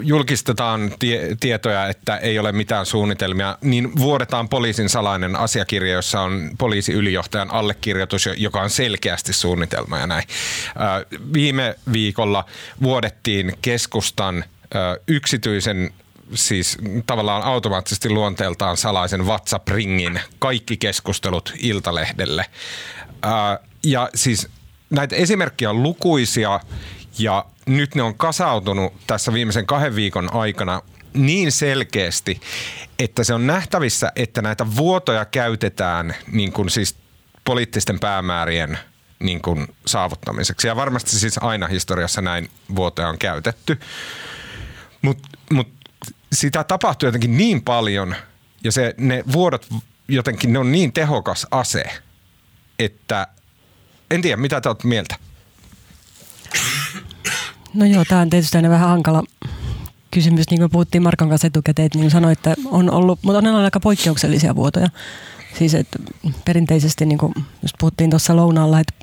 julkistetaan tie, tietoja, että ei ole mitään suunnitelmia, niin vuodetaan poliisin salainen asiakirja, jossa on poliisiylijohtajan allekirjoitus, joka on selkeästi suunnitelma ja näin. Viime viikolla vuodettiin keskustan yksityisen siis tavallaan automaattisesti luonteeltaan salaisen WhatsApp-ringin kaikki keskustelut Iltalehdelle. Ja siis näitä esimerkkejä on lukuisia ja nyt ne on kasautunut tässä viimeisen kahden viikon aikana niin selkeästi, että se on nähtävissä, että näitä vuotoja käytetään niin kuin siis poliittisten päämäärien niin kuin saavuttamiseksi. Ja varmasti siis aina historiassa näin vuotoja on käytetty. Mutta mut sitä tapahtuu jotenkin niin paljon ja se, ne vuodot jotenkin, ne on niin tehokas ase, että en tiedä, mitä te olette mieltä? No joo, tämä on tietysti aina vähän hankala kysymys, niin kuin puhuttiin Markon kanssa etukäteen, niin kuin sanoin, että on ollut, mutta on aika poikkeuksellisia vuotoja. Siis että perinteisesti, niin kuin, jos puhuttiin tuossa lounaalla, että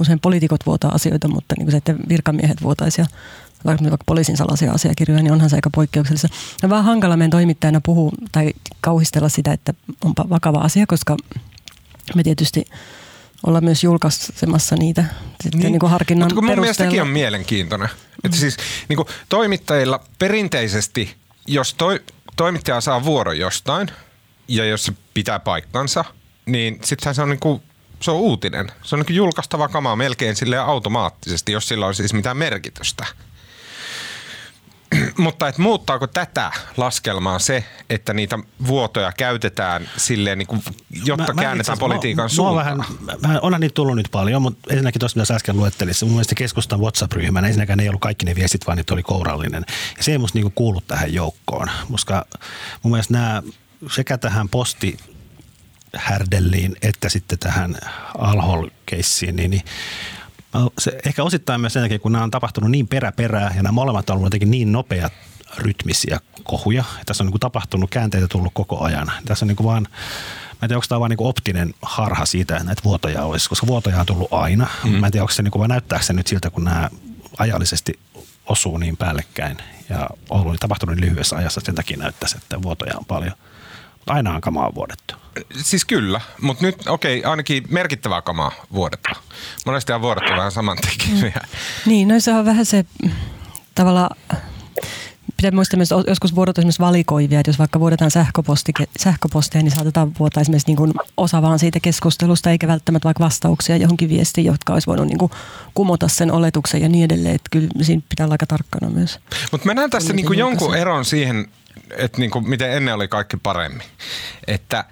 usein poliitikot vuotaa asioita, mutta niin kuin se, että virkamiehet vuotaisia vaikka, vaikka poliisin salaisia asiakirjoja, niin onhan se aika poikkeuksellista. On vähän hankala meidän toimittajana puhua tai kauhistella sitä, että onpa vakava asia, koska me tietysti ollaan myös julkaisemassa niitä sitten niin, niin kuin harkinnan Mutta kun mun mielestä perusteella. sekin on mielenkiintoinen. Että siis niin kuin toimittajilla perinteisesti, jos toi, toimittaja saa vuoron jostain ja jos se pitää paikkansa, niin sittenhän se on niin kuin, se on uutinen. Se on niin julkaistava kamaa melkein silleen automaattisesti, jos sillä on siis mitään merkitystä. Mutta et muuttaako tätä laskelmaa se, että niitä vuotoja käytetään silleen, niin kuin, jotta Mä- mä käännetään asiassa- politiikan mä- mä suuntaan? Vähän, mä, onhan niitä tullut nyt paljon, mutta ensinnäkin tuossa, mitä sä äsken luettelit, se mun mielestä keskustan WhatsApp-ryhmänä, ensinnäkään ei ollut kaikki ne viestit, vaan niitä oli kourallinen. Ja se ei musta niinku kuulu tähän joukkoon, koska mun mielestä nämä sekä tähän posti härdelliin että sitten tähän alhol niin, niin Se ehkä osittain myös sen takia, kun nämä on tapahtunut niin peräperää ja nämä molemmat on ollut jotenkin niin nopeat rytmisiä kohuja. Tässä on niin kuin tapahtunut käänteitä tullut koko ajan. Tässä on niin kuin vaan Mä en tiedä, onko tämä vain niin optinen harha siitä, että näitä vuotoja olisi, koska vuotoja on tullut aina. Mm. Mä en tiedä, onko se niin kuin, vai näyttääkö se nyt siltä, kun nämä ajallisesti osuu niin päällekkäin ja on ollut tapahtunut niin lyhyessä ajassa, sen takia näyttäisi, että vuotoja on paljon. Mutta aina on kamaa vuodettu. Siis kyllä, mutta nyt okei, okay, ainakin merkittävää kamaa vuodetta. Monesti on vuodettu vähän samantekijä. Mm. Niin, no se on vähän se tavalla pitää muistaa myös, että joskus vuodot esimerkiksi valikoivia, että jos vaikka vuodetaan sähköposti, sähköpostia, niin saatetaan vuotaa esimerkiksi niin kuin osa vaan siitä keskustelusta, eikä välttämättä vaikka vastauksia johonkin viestiin, jotka olisi voinut niin kuin kumota sen oletuksen ja niin edelleen. Että kyllä siinä pitää olla aika tarkkana myös. Mutta mä näen tässä niin kuin jonkun eron siihen, että niin kuin miten ennen oli kaikki paremmin. Että –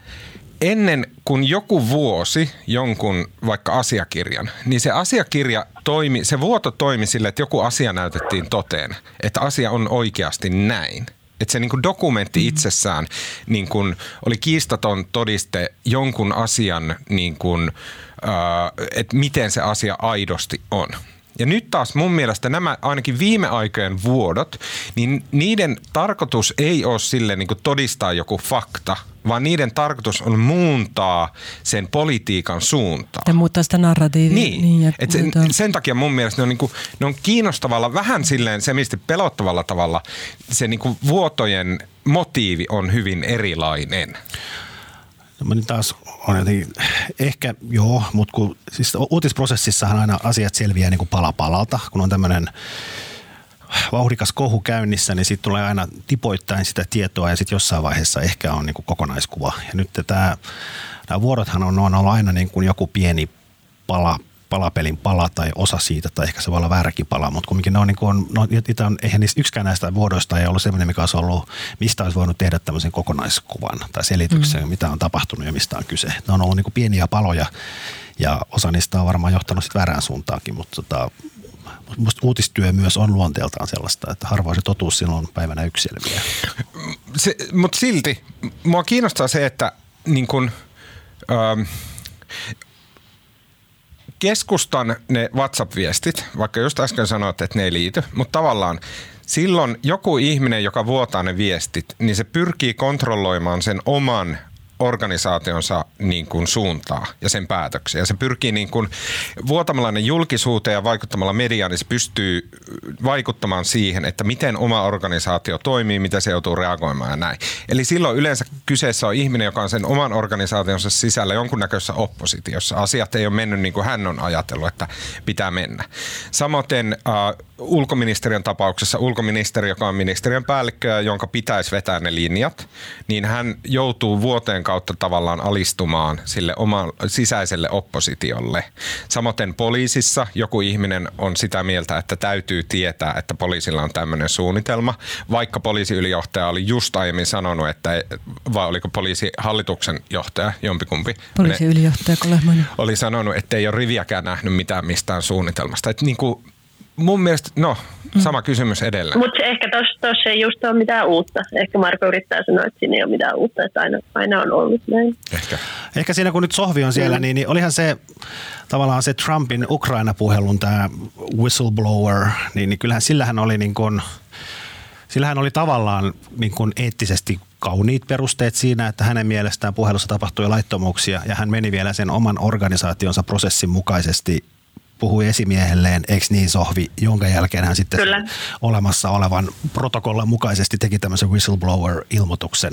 ennen kuin joku vuosi jonkun vaikka asiakirjan, niin se asiakirja toimi, se vuoto toimi sille, että joku asia näytettiin toteen, että asia on oikeasti näin. Että se niin kuin dokumentti mm-hmm. itsessään niin kuin oli kiistaton todiste jonkun asian, niin kuin, äh, että miten se asia aidosti on. Ja nyt taas mun mielestä nämä ainakin viime aikojen vuodot, niin niiden tarkoitus ei ole sille niin kuin todistaa joku fakta, vaan niiden tarkoitus on muuntaa sen politiikan suuntaa. Ja muuttaa sitä narratiivia. Niin, niin Et sen, sen takia mun mielestä ne on, niin kuin, ne on kiinnostavalla, vähän silleen semistä pelottavalla tavalla, se niin kuin vuotojen motiivi on hyvin erilainen. No, niin taas on jotenkin, ehkä joo, mutta kun, siis uutisprosessissahan aina asiat selviää niin kuin pala palalta, kun on tämmöinen vauhdikas kohu käynnissä, niin sitten tulee aina tipoittain sitä tietoa ja sitten jossain vaiheessa ehkä on niin kuin kokonaiskuva. Ja nyt tämä, nämä vuorothan on, on ollut aina niin kuin joku pieni pala palapelin pala tai osa siitä, tai ehkä se voi olla vääräkin pala, mutta kumminkin ne on, niin kuin, no, niitä on, eihän niistä yksikään näistä vuodoista ei ollut sellainen, mikä olisi ollut, mistä olisi voinut tehdä tämmöisen kokonaiskuvan tai selityksen, mm. mitä on tapahtunut ja mistä on kyse. Ne on ollut niin kuin pieniä paloja ja osa niistä on varmaan johtanut sitten väärään suuntaankin, mutta tota, Musta uutistyö myös on luonteeltaan sellaista, että harvoin se totuus silloin päivänä yksi selviää. Mutta silti, mua kiinnostaa se, että niin kun, ähm, keskustan ne WhatsApp-viestit, vaikka just äsken sanoit, että ne ei liity, mutta tavallaan silloin joku ihminen, joka vuotaa ne viestit, niin se pyrkii kontrolloimaan sen oman organisaationsa niin kuin suuntaa ja sen päätöksiä. Se pyrkii niin kuin vuotamalla ne julkisuuteen ja vaikuttamalla mediaan, niin se pystyy vaikuttamaan siihen, että miten oma organisaatio toimii, miten se joutuu reagoimaan ja näin. Eli silloin yleensä kyseessä on ihminen, joka on sen oman organisaationsa sisällä jonkunnäköisessä oppositiossa. Asiat ei ole mennyt niin kuin hän on ajatellut, että pitää mennä. Samoin äh, ulkoministeriön tapauksessa ulkoministeri, joka on ministeriön päällikkö, jonka pitäisi vetää ne linjat, niin hän joutuu vuoteen kautta tavallaan alistumaan sille oman sisäiselle oppositiolle. Samoin poliisissa joku ihminen on sitä mieltä, että täytyy tietää, että poliisilla on tämmöinen suunnitelma, vaikka poliisiylijohtaja oli just aiemmin sanonut, että vai oliko poliisihallituksen johtaja, jompikumpi. Poliisiylijohtaja Kolehmainen. Oli sanonut, että ei ole riviäkään nähnyt mitään mistään suunnitelmasta. Että niin kuin mun mielestä, no, mm. sama mm. kysymys edelleen. Mutta ehkä tuossa ei just ole mitään uutta. Ehkä Marko yrittää sanoa, että siinä ei ole mitään uutta, että aina, aina on ollut näin. Ehkä. Ehkä siinä kun nyt Sohvi on siellä, mm. niin, niin olihan se tavallaan se Trumpin Ukraina-puhelun tämä whistleblower, niin, niin kyllähän sillähän oli niin kuin, sillähän oli tavallaan niin kuin eettisesti kauniit perusteet siinä, että hänen mielestään puhelussa tapahtui laittomuuksia ja hän meni vielä sen oman organisaationsa prosessin mukaisesti puhui esimiehelleen, eikö niin Sohvi, jonka jälkeen hän sitten Kyllä. olemassa olevan protokollan mukaisesti teki tämmöisen whistleblower-ilmoituksen.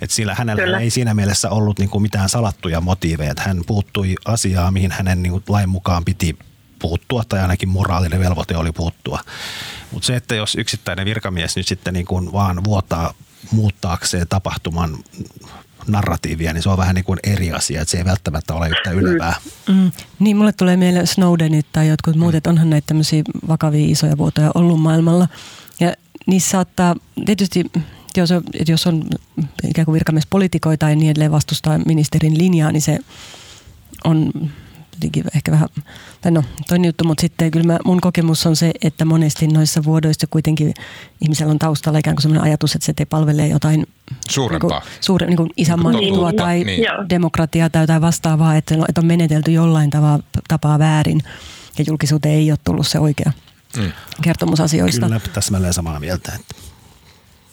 Että sillä hänellä Kyllä. ei siinä mielessä ollut niin kuin mitään salattuja motiiveja, että hän puuttui asiaan, mihin hänen niin kuin lain mukaan piti puuttua, tai ainakin moraalinen velvoite oli puuttua. Mutta se, että jos yksittäinen virkamies nyt sitten niin kuin vaan vuotaa muuttaakseen tapahtuman narratiivia, niin se on vähän niin kuin eri asia, että se ei välttämättä ole yhtä ylevää. Mm. mm. Niin, mulle tulee mieleen Snowdenit tai jotkut muut, että onhan näitä tämmöisiä vakavia isoja vuotoja ollut maailmalla. Ja niissä saattaa, tietysti jos on, jos on ikään kuin virkamiespolitikoita tai niin edelleen vastustaa ministerin linjaa, niin se on jotenkin ehkä vähän, tai no toinen juttu, mutta sitten kyllä mä, mun kokemus on se, että monesti noissa vuodoissa kuitenkin ihmisellä on taustalla ikään kuin sellainen ajatus, että se te palvelee jotain suurempaa, niin kuin, suure, niin kuin isänmaan etua tai niin. demokratiaa tai jotain vastaavaa, että, että on menetelty jollain tapaa, tapaa väärin. ja julkisuuteen ei ole tullut se oikea mm. kertomus asioista. Kyllä, täsmälleen samaa mieltä. Että.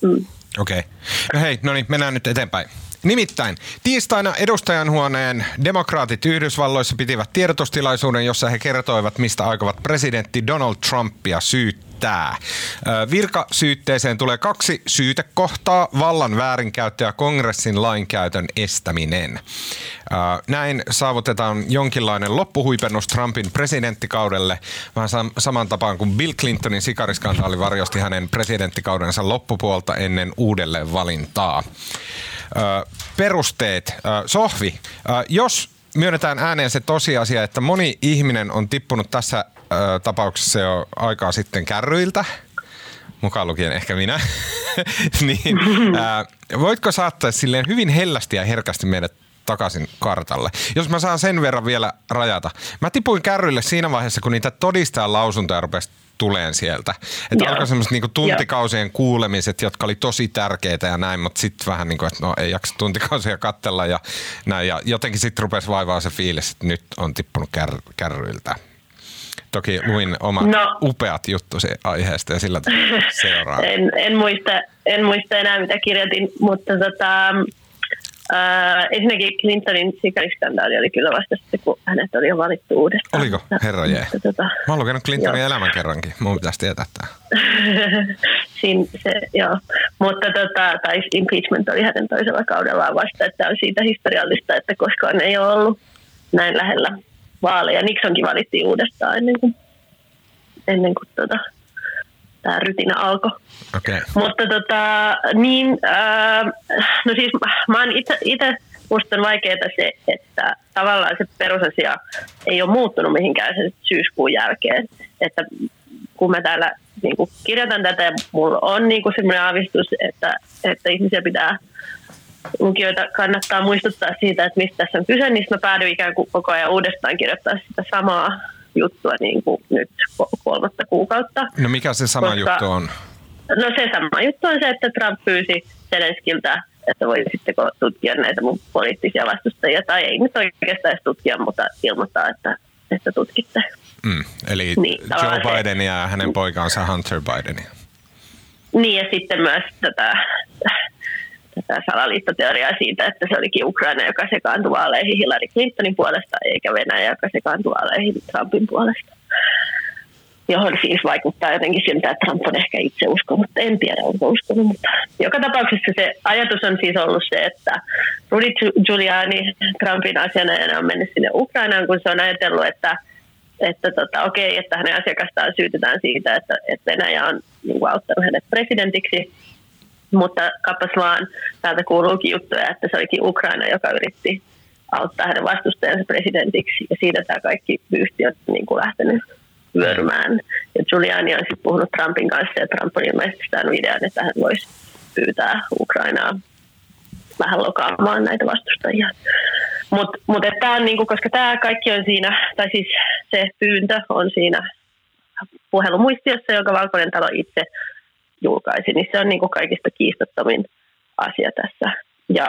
Mm. Okei. Okay. No hei, no niin, mennään nyt eteenpäin. Nimittäin tiistaina edustajanhuoneen demokraatit Yhdysvalloissa pitivät tiedotustilaisuuden, jossa he kertoivat, mistä aikovat presidentti Donald Trumpia syyttää. Virkasyytteeseen tulee kaksi syytekohtaa, vallan väärinkäyttö ja kongressin lainkäytön estäminen. Näin saavutetaan jonkinlainen loppuhuipennus Trumpin presidenttikaudelle, vähän saman tapaan kuin Bill Clintonin sikariskandaali varjosti hänen presidenttikaudensa loppupuolta ennen uudelleen valintaa perusteet. Sohvi, jos myönnetään ääneen se tosiasia, että moni ihminen on tippunut tässä tapauksessa jo aikaa sitten kärryiltä, mukaan lukien ehkä minä, niin voitko saattaa silleen hyvin hellästi ja herkästi meidät takaisin kartalle. Jos mä saan sen verran vielä rajata. Mä tipuin kärryille siinä vaiheessa, kun niitä todistajan lausuntoja rupesi tuleen sieltä. Että alkoi semmoiset niinku tuntikausien Joo. kuulemiset, jotka oli tosi tärkeitä ja näin, mutta sitten vähän niin kuin, että no ei jaksa tuntikausia kattella ja näin. Ja jotenkin sitten rupesi vaivaa se fiilis, että nyt on tippunut kär, kärryiltä. Toki luin omat no, upeat juttusi aiheesta ja sillä seuraa. en, en, muista, en muista enää mitä kirjoitin, mutta tota, Uh, ensinnäkin Clintonin sikariskandaali oli kyllä vasta sitten, kun hänet oli jo valittu uudestaan. Oliko? Herra jee. Mutta, tota, Mä oon lukenut Clintonin joo. elämän kerrankin. Mun pitäisi tietää tämä. Siin, se, joo. Mutta tota, tai impeachment oli hänen toisella kaudellaan vasta, että on siitä historiallista, että koskaan ei ole ollut näin lähellä vaaleja. Nixonkin valittiin uudestaan ennen kuin, ennen kuin tota, tämä rytinä alkoi. Okay. Mutta tota, niin, äh, no siis mä oon itse, musta on vaikeaa se, että tavallaan se perusasia ei ole muuttunut mihinkään sen syyskuun jälkeen. Että kun mä täällä niin kuin kirjoitan tätä ja mulla on niin kuin sellainen aavistus, että, että ihmisiä pitää lukijoita kannattaa muistuttaa siitä, että mistä tässä on kyse, niin mä päädyin ikään kuin koko ajan uudestaan kirjoittaa sitä samaa juttua niin kuin nyt kolmatta kuukautta. No mikä se sama koska, juttu on? No se sama juttu on se, että Trump pyysi Zelenskiltä, että voisitteko tutkia näitä mun poliittisia vastustajia, tai ei nyt oikeastaan edes tutkia, mutta ilmoittaa, että, että tutkitte. Mm, eli niin, Joe Biden ja hänen poikansa Hunter Biden. Niin, ja sitten myös tätä tätä salaliittoteoriaa siitä, että se olikin Ukraina, joka sekaantui vaaleihin Hillary Clintonin puolesta, eikä Venäjä, joka sekaantui vaaleihin Trumpin puolesta. Johon siis vaikuttaa jotenkin siltä, että Trump on ehkä itse uskonut. En tiedä, onko uskonut, mutta joka tapauksessa se ajatus on siis ollut se, että Rudy Giuliani Trumpin asianajana on mennyt sinne Ukrainaan, kun se on ajatellut, että että tota, okei, että hänen asiakastaan syytetään siitä, että, että Venäjä on niin kuin, auttanut hänet presidentiksi, mutta kappas vaan, täältä kuuluukin juttuja, että se olikin Ukraina, joka yritti auttaa hänen vastustajansa presidentiksi. Ja siitä tämä kaikki vyyhti on niin kuin lähtenyt vyörymään. Ja Giuliani on sitten puhunut Trumpin kanssa, ja Trump on ilmeisesti saanut idean, että hän voisi pyytää Ukrainaa vähän lokaamaan näitä vastustajia. Mutta mut, mut tämä on niinku, koska tämä kaikki on siinä, tai siis se pyyntö on siinä puhelumuistiossa, jonka Valkoinen talo itse julkaisi, niin se on niin kuin kaikista kiistattomin asia tässä. Ja,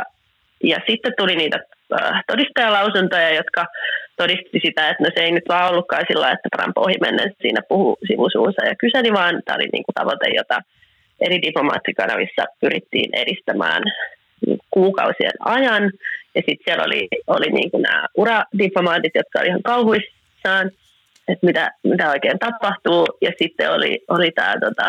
ja sitten tuli niitä äh, todistajalausuntoja, jotka todisti sitä, että no se ei nyt vaan ollutkaan sillä, että Trump ohi mennessä siinä puhu sivusuunsa ja kyseli, vaan tämä oli niin kuin tavoite, jota eri diplomaattikanavissa pyrittiin edistämään kuukausien ajan. Ja sitten siellä oli, oli niin kuin nämä uradiplomaatit, jotka olivat ihan kauhuissaan että mitä, mitä oikein tapahtuu. Ja sitten oli, oli tämä tota,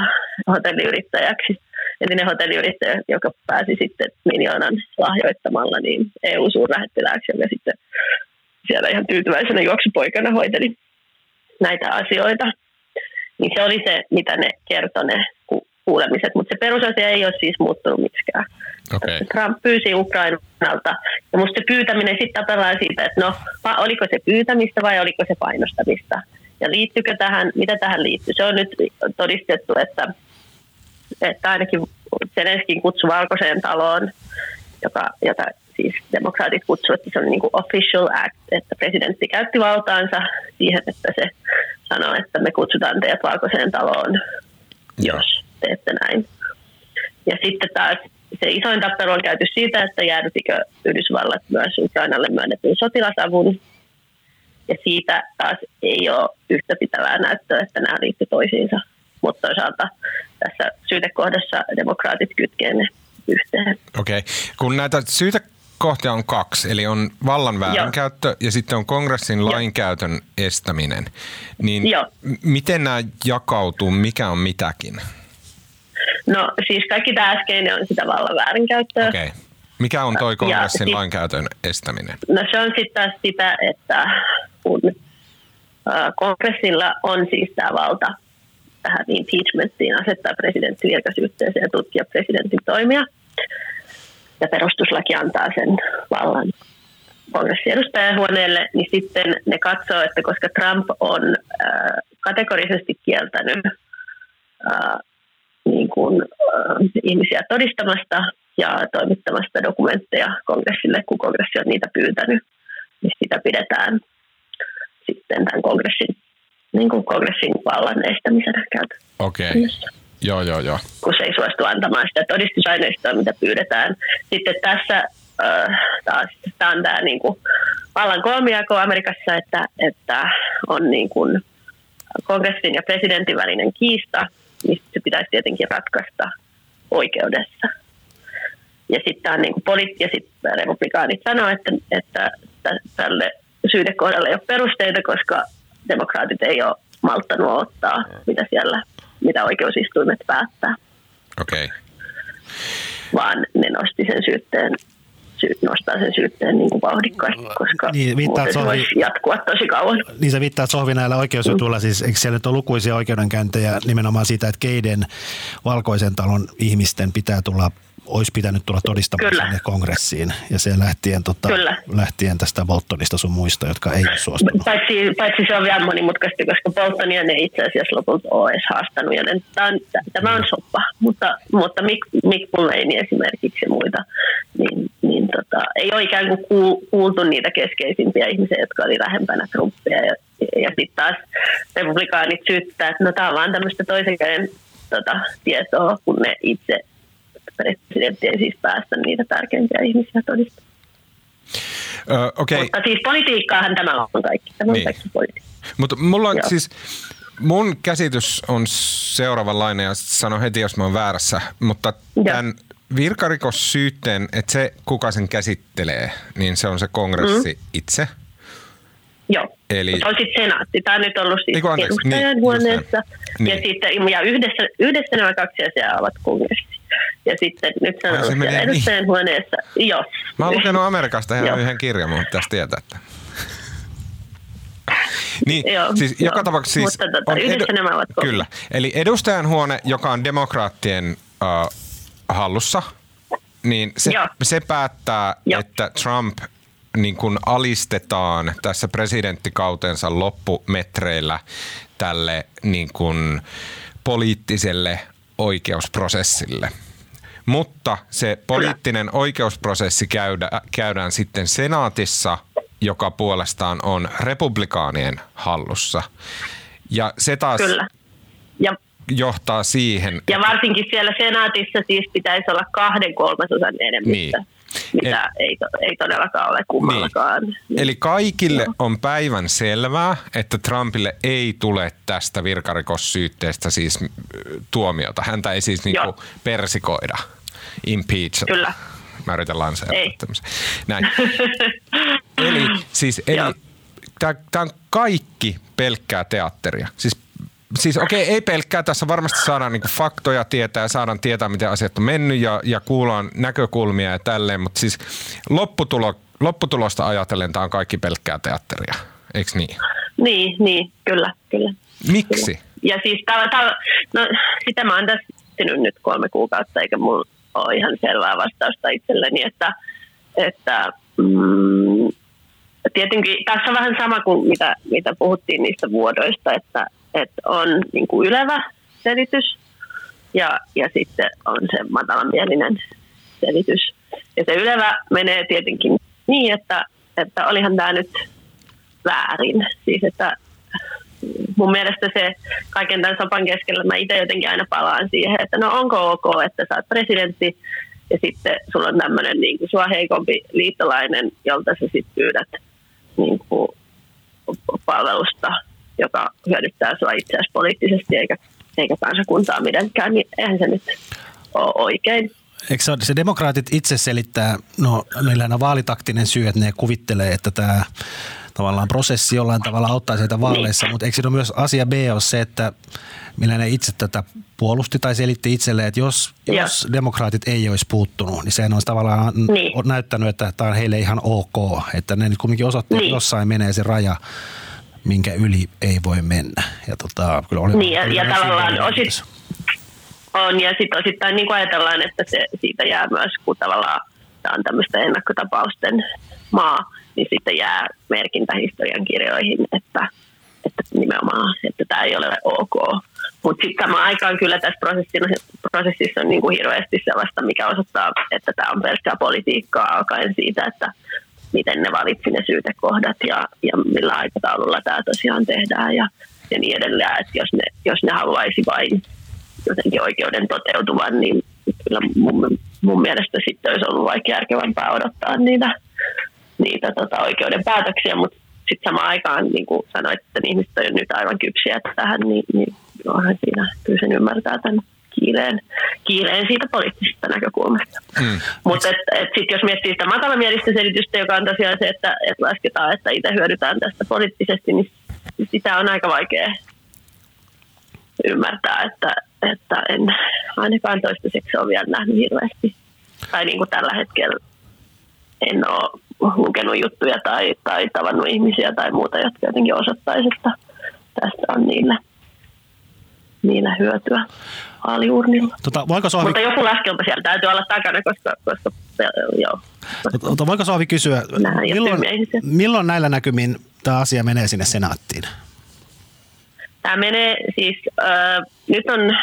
hotelliyrittäjäksi, entinen hotelliyrittäjä, joka pääsi sitten miljoonan lahjoittamalla niin EU-suurlähettilääksi, joka sitten siellä ihan tyytyväisenä juoksupoikana hoiteli näitä asioita. Niin se oli se, mitä ne kertoi ne kuulemiset, mutta se perusasia ei ole siis muuttunut miksikään. Okay. Trump pyysi Ukrainalta, ja musta se pyytäminen sitten tapellaan siitä, että no, oliko se pyytämistä vai oliko se painostamista. Ja liittyykö tähän, mitä tähän liittyy? Se on nyt todistettu, että, että ainakin Zelenskin kutsu valkoiseen taloon, joka, jota siis demokraatit kutsuvat, että se on niin kuin official act, että presidentti käytti valtaansa siihen, että se sanoo, että me kutsutaan teidät valkoiseen taloon, jos teette näin. Ja sitten taas se isoin tappelu on käyty siitä, että jäädytikö Yhdysvallat myös Ukrainalle myönnetyn sotilasavun. Ja siitä taas ei ole yhtä pitävää näyttöä, että nämä liittyy toisiinsa. Mutta toisaalta tässä syytekohdassa demokraatit kytkee ne yhteen. Okei, okay. kun näitä syytekohtia on kaksi, eli on vallan väärinkäyttö Joo. ja sitten on kongressin Joo. lainkäytön estäminen, niin Joo. miten nämä jakautuu, mikä on mitäkin? No siis kaikki tämä äskeinen on sitä vallan väärinkäyttöä. Okei. Okay. Mikä on toi kongressin sit, lainkäytön estäminen? No se on sitten taas sitä, että kun kongressilla on siis tämä valta tähän impeachmenttiin asettaa presidentti virkasyytteeseen ja tutkia presidentin toimia. Ja perustuslaki antaa sen vallan kongressiedustajahuoneelle, niin sitten ne katsoo, että koska Trump on äh, kategorisesti kieltänyt äh, niin kuin, äh, ihmisiä todistamasta ja toimittamasta dokumentteja kongressille, kun kongressi on niitä pyytänyt, niin sitä pidetään sitten tämän kongressin, niin kuin kongressin vallan estämisenä käytä. Okei. Okay. Joo, joo, joo. Kun se ei suostu antamaan sitä todistusaineistoa, mitä pyydetään. Sitten tässä äh, taas tämä on tämä niin kuin vallan kolmiako Amerikassa, että, että on niin kuin kongressin ja presidentin välinen kiista, niin se pitäisi tietenkin ratkaista oikeudessa. Ja sitten niin kuin poli- ja sitten republikaanit sanoo, että, että tälle syydekohdalle ei ole perusteita, koska demokraatit ei ole malttanut ottaa, mitä siellä, mitä oikeusistuimet päättää. Okei. Okay. Vaan ne nosti sen syytteen nostaa sen syytteen niin kuin vauhdikkaasti, koska niin, muuten se voisi jatkua tosi kauan. Niin se viittaa Sohvi näillä oikeusjutuilla, mm. siis eikö siellä nyt ole lukuisia oikeudenkäyntejä nimenomaan siitä, että keiden valkoisen talon ihmisten pitää tulla olisi pitänyt tulla todistamaan Kyllä. sinne kongressiin. Ja se lähtien, tota, lähtien tästä Boltonista sun muista, jotka ei ole suostunut. Paitsi, paitsi se on vielä monimutkaista, koska Boltonia ne itse asiassa lopulta ole edes haastanut. Joten tämä on, tämä on soppa. Mutta, mutta Mick, Mick Mulvaney esimerkiksi ja muita, niin, niin tota, ei ole ikään kuin kuultu niitä keskeisimpiä ihmisiä, jotka oli lähempänä Trumpia. Ja, ja sitten taas republikaanit syyttää, että no tämä on vaan tämmöistä toisen käden tota, tietoa, kun ne itse presidentti ei siis päästä niitä tärkeimpiä ihmisiä todistamaan. Ö, okay. Mutta siis politiikkaahan tämä on kaikki. Tämä on niin. kaikki politiikka. Mutta mulla on Joo. siis, mun käsitys on seuraavanlainen ja sano heti, jos mä oon väärässä, mutta tämän virkarikossyytteen, että se kuka sen käsittelee, niin se on se kongressi mm. itse. Joo, Eli... se on sitten senaatti. Tämä on nyt ollut siis edustajan niin, huoneessa. Niin. Ja, sitten, ja yhdessä, yhdessä nämä kaksi asiaa ovat kongressi. Ja sitten nyt se on ollut edustajan niin. huoneessa. Joo. Mä oon lukenut Amerikasta ihan yhden kirjan, mutta pitäisi tietää, että... Niin, Joo, siis joka tapauksessa siis Mutta tota, on edu- nämä ovat Kyllä. Eli edustajan huone, joka on demokraattien uh, hallussa, niin se, se päättää, Joo. että Trump niin kuin alistetaan tässä presidenttikautensa loppumetreillä tälle niin kuin poliittiselle oikeusprosessille. Mutta se poliittinen Kyllä. oikeusprosessi käydä, käydään sitten senaatissa, joka puolestaan on republikaanien hallussa. Ja se taas Kyllä. Ja, johtaa siihen... Ja varsinkin siellä senaatissa siis pitäisi olla kahden kolmasosan enemmistö. Niin mitä El, ei, ei todellakaan ole kummallakaan. Niin. Eli kaikille no. on päivän selvää, että Trumpille ei tule tästä virkarikossyytteestä siis tuomiota. Häntä ei siis niinku persikoida, impeach. Kyllä. Mä yritän lanseerata tämmöisen. Näin. eli siis eli, tämä on kaikki pelkkää teatteria. Siis siis okei, okay, ei pelkkää. Tässä varmasti saadaan niinku faktoja tietää ja saadaan tietää, miten asiat on mennyt ja, ja kuullaan näkökulmia ja tälleen, mutta siis lopputulo, lopputulosta ajatellen tämä on kaikki pelkkää teatteria, eikö niin? Niin, niin, kyllä, kyllä. Miksi? Kyllä. Ja siis tää, tää, no, sitä mä oon tässä nyt kolme kuukautta, eikä mulla ole ihan selvää vastausta itselleni, että, että mm, tietenkin tässä on vähän sama kuin mitä, mitä puhuttiin niistä vuodoista, että, että on niin kuin ylevä selitys ja, ja sitten on se matalanmielinen selitys. Ja se ylevä menee tietenkin niin, että, että olihan tämä nyt väärin. Siis että mun mielestä se kaiken tämän sopan keskellä mä itse jotenkin aina palaan siihen, että no onko ok, että sä oot presidentti ja sitten sulla on tämmöinen niin sua heikompi liittolainen, jolta sä sitten pyydät niin kuin palvelusta, joka hyödyttää sinua itseäsi poliittisesti eikä, eikä kansakuntaa mitenkään, niin eihän se nyt ole oikein. Eikö se, se demokraatit itse selittää, no meillä on vaalitaktinen syy, että ne kuvittelee, että tämä tavallaan prosessi jollain tavalla auttaa sieltä vaaleissa, mutta eikö siinä myös asia B ole se, että millä ne itse tätä puolusti tai selitti itselleen, että jos, jos demokraatit ei olisi puuttunut, niin sehän olisi tavallaan niin. näyttänyt, että tämä on heille ihan ok, että ne nyt kuitenkin osoitti, niin. että jossain menee se raja, minkä yli ei voi mennä. Ja tota, kyllä oli, niin, ja, oli ja tavallaan osit, on, ja sitten osittain niin ajatellaan, että se, siitä jää myös, kun tavallaan tämä on tämmöistä ennakkotapausten maa, niin sitten jää merkintä historian kirjoihin, että, että nimenomaan, että tämä ei ole ok. Mutta sitten samaan aikaan kyllä tässä prosessissa, prosessissa on niin kuin hirveästi sellaista, mikä osoittaa, että tämä on pelkkää politiikkaa alkaen siitä, että miten ne valitsi ne syytekohdat ja, ja millä aikataululla tämä tosiaan tehdään ja, ja niin edelleen. Että jos ne, jos ne haluaisi vain jotenkin oikeuden toteutuvan, niin kyllä mun, mun mielestä sitten olisi ollut vaikka järkevämpää odottaa niitä, niitä tota, oikeuden päätöksiä, mutta sitten samaan aikaan, niin kuin sanoit, että ihmiset on nyt aivan kypsiä tähän, niin, niin onhan siinä kyllä sen ymmärtää tämän kiireen, kiireen siitä poliittisesta näkökulmasta. Mm. Mutta et, et sitten jos miettii sitä matalamielistä selitystä, joka on tosiaan se, että et lasketaan, että itse hyödytään tästä poliittisesti, niin sitä on aika vaikea ymmärtää, että, että en ainakaan toistaiseksi ole vielä nähnyt hirveästi. Tai niin kuin tällä hetkellä en ole lukenut juttuja tai, tai tavannut ihmisiä tai muuta, jotka jotenkin osoittaisi, että tästä on niille, niille hyötyä vaaliurnilla. Tota, voiko Sohvi... Mutta joku laskelma siellä täytyy olla takana, koska, koska joo. Tota, voiko Sohvi kysyä, milloin, milloin näillä näkymin tämä asia menee sinne senaattiin? Tämä menee siis, äh, nyt on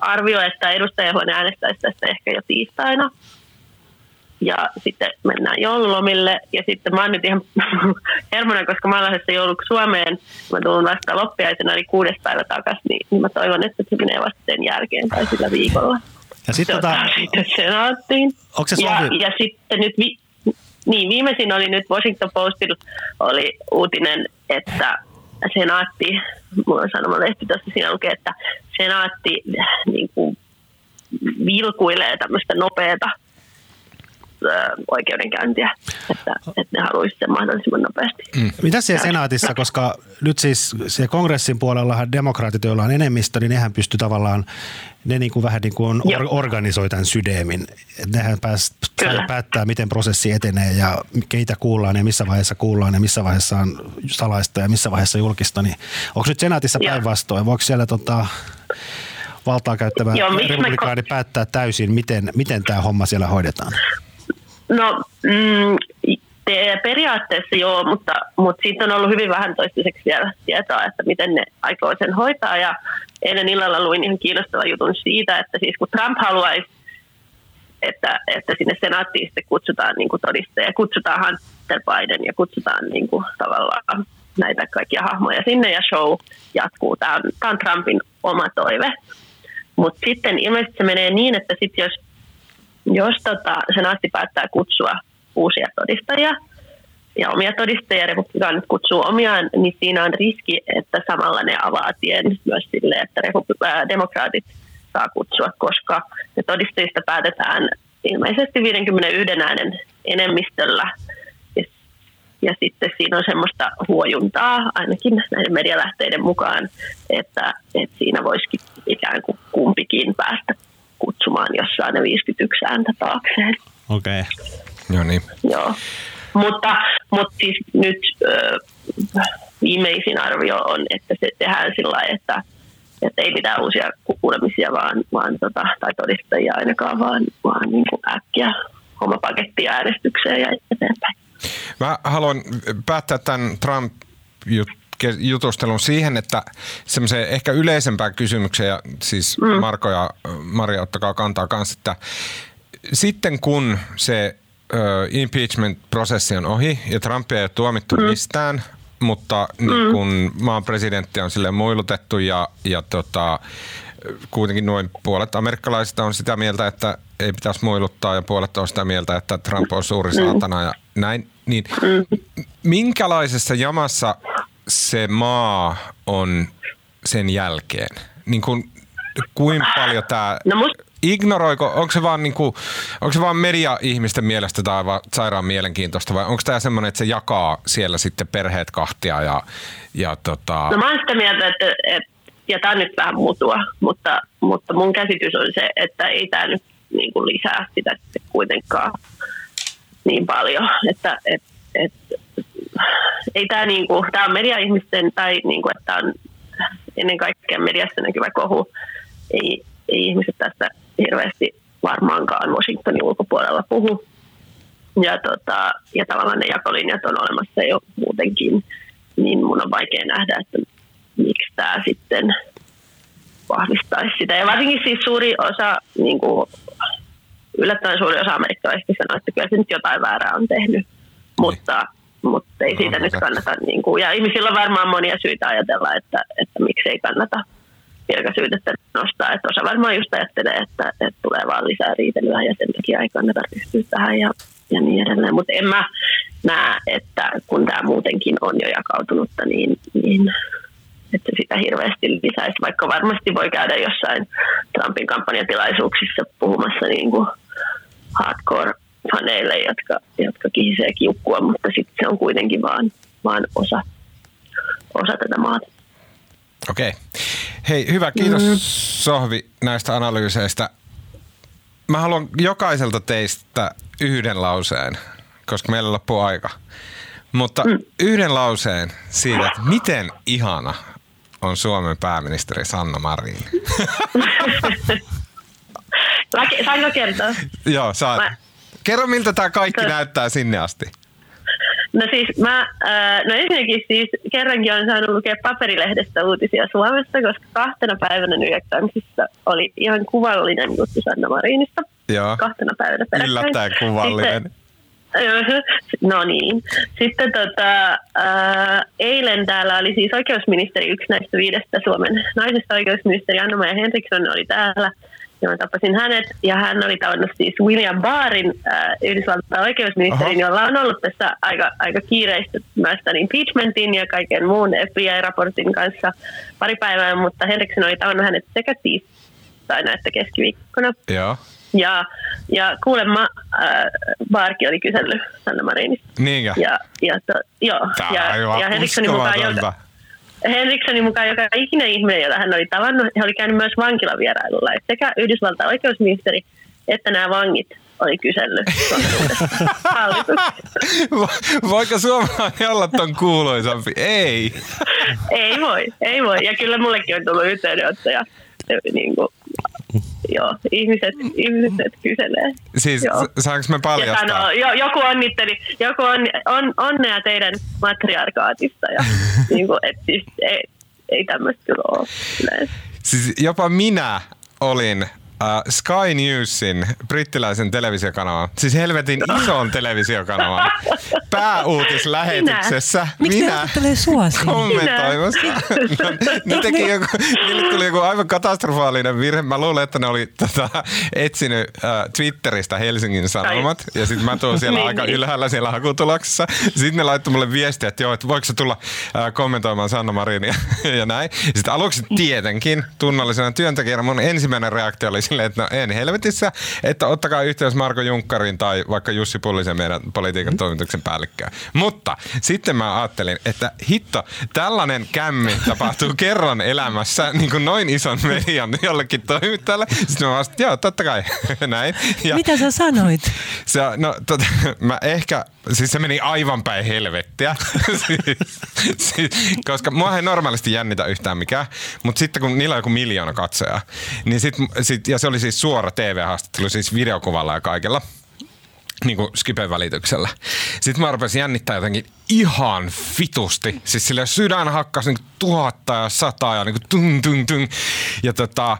arvio, että edustajahuone äänestäisi tästä ehkä jo tiistaina. Ja sitten mennään joululomille. Ja sitten mä oon nyt ihan hermonen, koska mä oon lähdössä jouluksi Suomeen. Mä tulen vasta loppiaisena, eli kuudes päivä takaisin. Niin, niin mä toivon, että se menee vasta sen jälkeen tai sillä viikolla. Ja sitten tota... sitten senaattiin. Onko se ja, ja sitten nyt vi- niin, viimeisin oli nyt Washington Postilla oli uutinen, että senaatti, mulla on sanomalehti tuossa, siinä lukee, että senaatti niin kuin, vilkuilee tämmöistä nopeata oikeudenkäyntiä, että, että ne haluaisivat sen mahdollisimman nopeasti. Mm. Mitä siellä senaatissa, koska nyt siis se kongressin puolella demokraatit, joilla on enemmistö, niin nehän pystyy tavallaan, ne niin kuin vähän niin kuin or, organisoi tämän sydämin. Nehän pääs, päättää, miten prosessi etenee ja keitä kuullaan ja missä vaiheessa kuullaan ja missä vaiheessa on salaista ja missä vaiheessa julkista. Niin onko nyt senaatissa päinvastoin? Voiko siellä tota, valtaa käyttävä republikaani päättää täysin, miten, miten tämä homma siellä hoidetaan? No mm, te, periaatteessa joo, mutta, mutta siitä on ollut hyvin vähän toistaiseksi vielä tietoa, että miten ne aikoo sen hoitaa. Ja eilen illalla luin ihan kiinnostavan jutun siitä, että siis kun Trump haluaisi, että, että sinne senaattiin sitten kutsutaan niin todisteja, kutsutaan Hunter Biden ja kutsutaan niin kuin tavallaan näitä kaikkia hahmoja sinne ja show jatkuu. Tämä on, tämä on Trumpin oma toive. Mutta sitten ilmeisesti se menee niin, että sit jos jos tota, senaatti päättää kutsua uusia todistajia ja omia todistajia, republikaanit kutsuu omiaan, niin siinä on riski, että samalla ne avaa tien myös sille, että demokraatit saa kutsua, koska ne todistajista päätetään ilmeisesti 51 äänen enemmistöllä. Ja, ja sitten siinä on semmoista huojuntaa, ainakin näiden medialähteiden mukaan, että, että siinä voisikin ikään kuin kumpikin päästä kutsumaan, jos saa ne 51 ääntä taakseen. Okei. Okay. Joo niin. Joo. Mutta, mutta siis nyt ö, viimeisin arvio on, että se tehdään sillä että, että ei mitään uusia kuulemisia vaan, vaan tota, tai todistajia ainakaan, vaan, vaan niin kuin äkkiä oma paketti äänestykseen ja eteenpäin. Mä haluan päättää tämän Trump jutustelun siihen, että semmoiseen ehkä yleisempään kysymykseen, ja siis mm. Marko ja Maria ottakaa kantaa kanssa, että sitten kun se impeachment-prosessi on ohi ja Trumpia ei ole tuomittu mm. mistään, mutta niin mm. niin kun maan presidentti on sille muilutettu ja, ja tota, kuitenkin noin puolet amerikkalaisista on sitä mieltä, että ei pitäisi muiluttaa ja puolet on sitä mieltä, että Trump on suuri saatana ja näin. Niin minkälaisessa jamassa se maa on sen jälkeen? Niin kuin, kuinka paljon tämä... No must, Ignoroiko, onko se vaan, niinku, onko se vaan media-ihmisten mielestä tai vaan sairaan mielenkiintoista vai onko tämä semmoinen, että se jakaa siellä sitten perheet kahtia ja, ja tota... no mä oon sitä mieltä, että, että ja tämä on nyt vähän mutua, mutta, mutta mun käsitys on se, että ei tämä nyt niin kuin lisää sitä sitten kuitenkaan niin paljon, että et, et, ei tämä niin kuin, tämä on media-ihmisten tai niin kuin, että on ennen kaikkea mediassa näkyvä kohu, ei, ei ihmiset tästä hirveästi varmaankaan Washingtonin ulkopuolella puhu. Ja, tota, ja tavallaan ne jakolinjat on olemassa jo muutenkin, niin mun on vaikea nähdä, että miksi tämä sitten vahvistaisi sitä. Ja varsinkin siis suuri osa, niin kuin, yllättävän suuri osa amerikkalaisista sanoo, että kyllä se nyt jotain väärää on tehnyt, mutta, mutta ei siitä no, nyt kannata. Niin kuin, ja ihmisillä on varmaan monia syitä ajatella, että, että miksi ei kannata virkasyytettä nostaa. Että osa varmaan just ajattelee, että, että tulee vaan lisää riitelyä ja sen takia ei kannata ryhtyä tähän ja, ja niin edelleen. Mutta en mä näe, että kun tämä muutenkin on jo jakautunutta, niin, niin että sitä hirveästi lisäisi, vaikka varmasti voi käydä jossain Trumpin kampanjatilaisuuksissa puhumassa niin kuin hardcore-faneille, jotka, jotka kihisee kiukkua, mutta sitten se on kuitenkin vaan, vaan osa, osa tätä maata. Okei. Hei, hyvä. Kiitos mm. Sohvi näistä analyyseistä. Mä haluan jokaiselta teistä yhden lauseen, koska meillä loppuu aika. Mutta mm. yhden lauseen siitä, että miten ihana on Suomen pääministeri Sanna Marin. Saanko kertoa? Joo, saat. Mä... Kerro, miltä tämä kaikki näyttää sinne asti. No siis mä, äh, no ensinnäkin siis kerrankin olen saanut lukea paperilehdestä uutisia Suomesta, koska kahtena päivänä New York Timesissa oli ihan kuvallinen juttu Sanna Marinista. Joo. Kahtena päivänä peräkkäin. Yllättäen kuvallinen. Sitten, No niin. Sitten tota, ää, eilen täällä oli siis oikeusministeri, yksi näistä viidestä Suomen naisesta oikeusministeri Anna-Maja Henriksson oli täällä. Ja mä tapasin hänet ja hän oli tavannut siis William Barrin, äh, Yhdysvaltain oikeusministerin, Aha. jolla on ollut tässä aika, aika kiireistä myös tämän impeachmentin ja kaiken muun FBI-raportin kanssa pari päivää, mutta Henriksson oli tavannut hänet sekä tiistaina että keskiviikkona. Joo. Ja, ja kuulemma äh, Barki oli kysellyt Sanna Marinista. Niinkö? Ja, ja, to, joo. Tämä ja, ja Henrikssonin mukaan, joka, Henrikssonin mukaan joka ikinen ihminen, jota hän oli tavannut, hän oli käynyt myös vankilavierailulla. Et sekä Yhdysvaltain oikeusministeri että nämä vangit oli kysellyt Voiko suomalainen olla ton kuuluisampi? Ei. ei voi, ei voi. Ja kyllä mullekin on tullut yhteydenottoja niin kuin, joo, ihmiset, ihmiset kyselee. Siis joo. saanko me paljastaa? Sanoo, jo, joku onnitteli, joku on, on, onnea teidän matriarkaatista ja niin kuin, et siis ei, ei tämmöistä kyllä ole yleensä. Siis jopa minä olin uh, Sky Newsin brittiläisen televisiokanavan, siis helvetin ison televisiokanavan pääuutislähetyksessä. Miksi minä ne sua kommentoimassa. no, ne teki joku, niille tuli joku aivan katastrofaalinen virhe. Mä luulen, että ne oli tota, etsinyt uh, Twitteristä Helsingin Sanomat ja sitten mä tuun siellä niin, aika niin. ylhäällä siellä hakutuloksessa. Sitten ne laittoi mulle viestiä, että joo, että voiko se tulla uh, kommentoimaan Sanna Marinia ja näin. Sitten aluksi tietenkin tunnollisena työntekijänä mun ensimmäinen reaktio oli silleen, että no en helvetissä, että ottakaa yhteys Marko Junkkarin tai vaikka Jussi Pullisen meidän politiikan mm. toimituksen päällikköön. Mutta sitten mä ajattelin, että hitto, tällainen kämmi tapahtuu kerran elämässä niin kuin noin ison median jollekin toimittajalle. Sitten mä vastasin, joo, totta kai, näin. Ja Mitä sä sanoit? Se, no, tota, mä ehkä, siis se meni aivan päin helvettiä. siis, siis, koska mua ei normaalisti jännitä yhtään mikään, mutta sitten kun niillä on joku miljoona katsoja, niin sit, sit, ja se oli siis suora TV-haastattelu, siis videokuvalla ja kaikella niin kuin Skipen välityksellä. Sitten mä rupesin jännittää jotenkin ihan fitusti. Siis sille sydän hakkas niin tuhatta ja sataa ja niin kuin tung, tung, tung. Ja tota,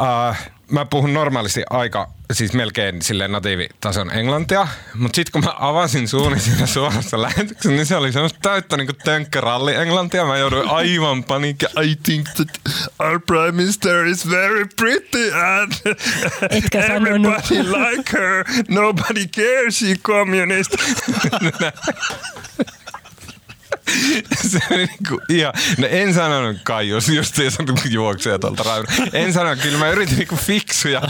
uh, mä puhun normaalisti aika siis melkein sille natiivitason englantia, mutta sitten kun mä avasin suuni siinä suorassa lähetyksessä, niin se oli semmoista täyttä niin tönkkäralli englantia. Mä jouduin aivan paniikki. I think that our prime minister is very pretty and Etkä everybody like her. Nobody cares, she communist. se oli niinku ihan, no en sanonut kai, jos just se juoksee tuolta raidolta. En sanonut, kyllä mä yritin niinku fiksuja,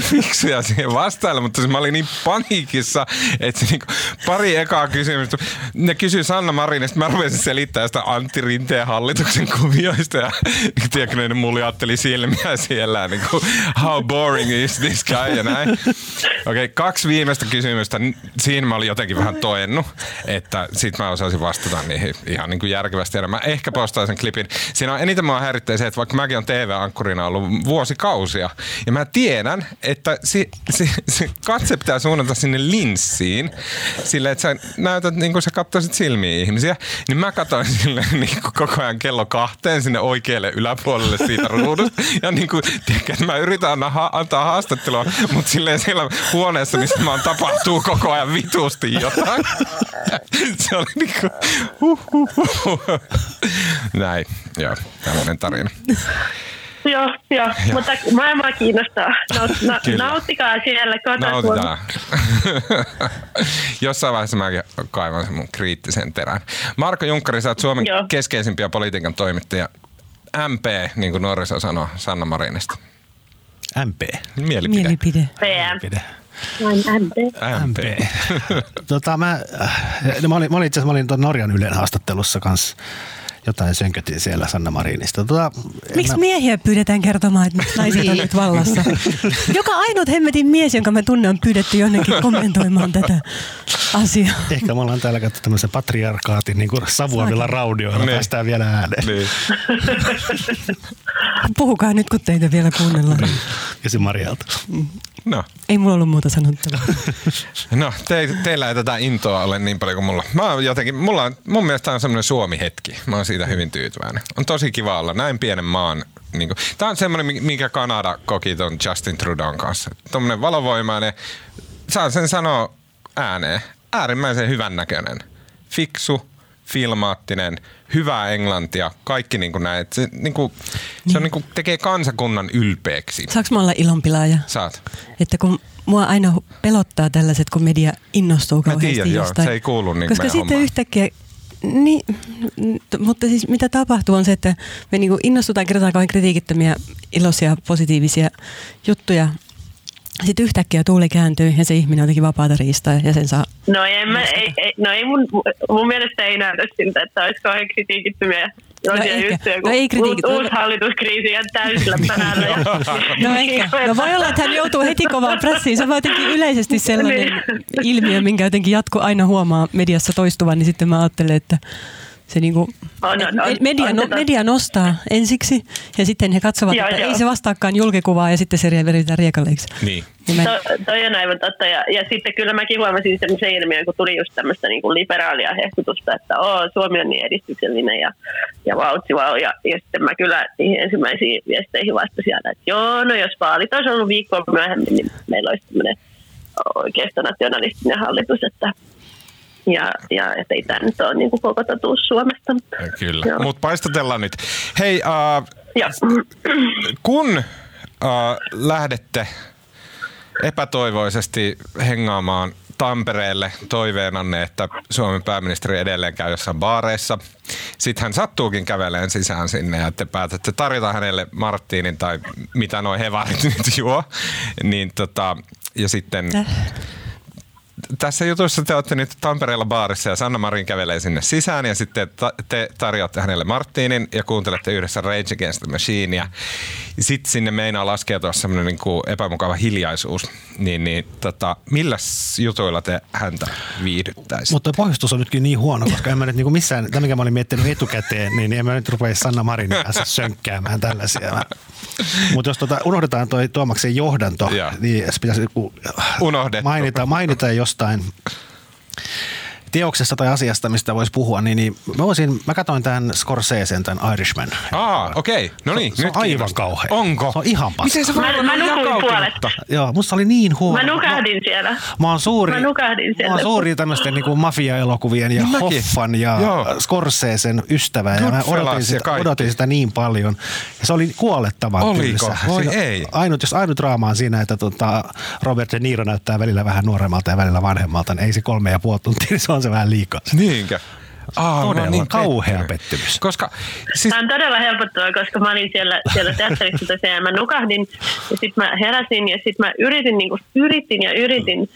fiksuja siihen vastailla, mutta mä olin niin paniikissa, että niinku pari ekaa kysymystä, ne kysyi Sanna Marinista, mä rupesin selittää sitä Antti Rinteen hallituksen kuvioista ja tiedätkö, ne mulla ajatteli silmiä siellä, niin kuin, how boring is this guy ja näin. Okei, okay, kaksi viimeistä kysymystä, siinä mä olin jotenkin vähän toennut, että sit mä osasin vastata niihin ihan niin kuin järkevästi. Ja mä ehkä postaan sen klipin. Siinä on eniten mua häirittää se, että vaikka mäkin on TV-ankkurina ollut vuosikausia, ja mä tiedän, että si, si, si, katse pitää suunnata sinne linssiin, sille että sä näytät niin kuin sä katsoisit silmiä ihmisiä, niin mä katsoin sille niin kuin koko ajan kello kahteen sinne oikealle yläpuolelle siitä ruudusta. Ja niin kuin, tiedätkö, että mä yritän anna, antaa haastattelua, mutta silleen siellä huoneessa, missä mä oon tapahtuu koko ajan vitusti jotain. Se oli niin kuin, huh. Näin, joo, tällainen tarina. Joo, joo. mutta maailmaa kiinnostaa. Naut, na, Kyllä. nauttikaa siellä kotona. Nautitaan. Jossain vaiheessa mäkin kaivan sen mun kriittisen terän. Marko Junkkari, sä oot Suomen Joo. keskeisimpiä politiikan toimittajia. MP, niin kuin nuoriso sanoo Sanna Marinista. MP. Mielipide. Mielipide. PM. Pide. MP. MP. tota, mä, no, mä olin, mä olin itse asiassa mä olin tuon Norjan Ylen haastattelussa kanssa jotain sönkötin siellä Sanna Marinista. Tota, Miksi mä, miehiä pyydetään kertomaan, että naiset on nyt vallassa? Joka ainut hemmetin mies, jonka mä tunnen, on pyydetty jonnekin kommentoimaan tätä asiaa. Ehkä me ollaan täällä käyty tämmöisen patriarkaatin niin kuin savuavilla raudioilla. Niin. Päästään vielä ääneen. Niin. Puhukaa nyt, kun teitä vielä kuunnellaan. Ja se Marialta. No, Ei mulla ollut muuta sanottavaa. no te, teillä ei tätä intoa ole niin paljon kuin mulla. Mä oon jotenkin, mulla on, mun mielestä tää on semmoinen Suomi-hetki. Mä oon siitä hyvin tyytyväinen. On tosi kiva olla näin pienen maan. Niin kuin, tää on semmoinen, minkä Kanada koki ton Justin Trudeau'n kanssa. Tuommoinen valovoimainen, saan sen sanoa ääneen, äärimmäisen hyvän näköinen. Fiksu, filmaattinen, hyvää englantia, kaikki niin kuin näin. Se, niin kuin, se on niin kuin, tekee kansakunnan ylpeäksi. Saanko mä olla ilonpilaaja? Saat. Että kun mua aina pelottaa tällaiset, kun media innostuu kauheasti tiedän, joo, jostain. se ei kuulu niin Koska sitten hommaan. yhtäkkiä, niin, mutta siis mitä tapahtuu on se, että me niinku innostutaan, kerrotaan kauhean kritiikittömiä, iloisia, positiivisia juttuja. Sitten yhtäkkiä tuuli kääntyy ja se ihminen on jotenkin vapaata riistaa ja sen saa No ei, mä, ei, ei, no ei mun, mun mielestä ei näytä siltä, että olisi kauhean kritiikittömiä iloisia ehkä. juttuja, No ei kritiikit- uusi, uusi hallituskriisi on täysillä päällä. ja- No ehkä. No voi olla, että hän joutuu heti kovaan pressiin. Se on jotenkin yleisesti sellainen Niin. ilmiö, minkä jotenkin jatko aina huomaa mediassa toistuvan, niin sitten mä ajattelen, että se niinku, On, on, on. media, On no, media nostaa ensiksi ja sitten he katsovat, Joo, että joo. ei se vastaakaan julkikuvaa ja sitten se veritään riekaleiksi. Niin. Niin mä, To, toi on aivan totta. Ja, ja sitten kyllä mäkin huomasin semmoisen ilmiön, kun tuli just tämmöistä niin kuin liberaalia hehkutusta, että Oo, Suomi on niin edistyksellinen ja, ja vautsi vau. Ja, ja sitten mä kyllä niihin ensimmäisiin viesteihin vastasin aina, että joo, no jos vaalit olisi ollut viikkoa myöhemmin, niin meillä olisi tämmöinen oikeasta nationalistinen hallitus, että ja, ja että ei tämä nyt ole niin kuin koko totuus Suomesta. Mutta, Kyllä, mutta paistatellaan nyt. Hei, äh, Ja, kun äh, lähdette epätoivoisesti hengaamaan Tampereelle toiveenanne, että Suomen pääministeri edelleen käy jossain baareissa. Sitten hän sattuukin käveleen sisään sinne ja te päätätte tarjota hänelle Marttiinin tai mitä noin hevarit nyt juo. Niin tota, ja sitten Täh. Tässä jutussa te olette nyt Tampereella baarissa ja Sanna Marin kävelee sinne sisään ja sitten ta- te tarjoatte hänelle Martinin ja kuuntelette yhdessä Rage Against the Machinea. Ja sitten sinne meinaa laskeutua semmoinen niin kuin epämukava hiljaisuus. Niin, niin tota, milläs jutuilla te häntä viihdyttäisitte? Mutta pohjustus on nytkin niin huono, koska en mä nyt niinku missään, tämä mikä mä olin miettinyt etukäteen, niin en mä nyt rupea Sanna Marinin kanssa sönkkäämään tällaisia. Mä- Mutta jos tota, unohdetaan toi Tuomaksen johdanto, Joo. niin se pitäisi joku Unohdettu. mainita, mainita jostain teoksesta tai asiasta, mistä voisi puhua, niin, niin mä, voisin, mä katsoin tämän Scorseseen, tämän Irishman. Aa, okei. Okay. No niin, se, se on aivan kiinnostaa. kauhea. Onko? Se on ihan paska. Miten se voi Mä- olla mä nukuin jakautunutta? Joo, musta oli niin huono. Mä nukahdin siellä. Mä oon suuri, Mä nukahdin mä siellä. oon suuri tämmöisten niin mafia-elokuvien ja Niin. Hoffan ja Joo. Scorsesen ystävä. Ja mä odotin sitä, kaikki. odotin sitä niin paljon. Ja se oli kuolettavan Oliko? tylsä. Voi Siinä- ei. Ainut, jos ainut draama on siinä, että tota Robert De Niro näyttää välillä vähän nuoremmalta ja välillä vanhemmalta, niin ei se kolme ja puoli tuntia, niin se on se vähän liikaa. Niinkö? Aa, Todella oon kauhea pettynyt. pettymys. Koska siis, Tämä on todella helpottavaa, koska mä olin siellä, siellä teatterissa tosiaan ja mä nukahdin ja sitten mä heräsin ja sitten mä yritin, niin kuin, yritin ja yritin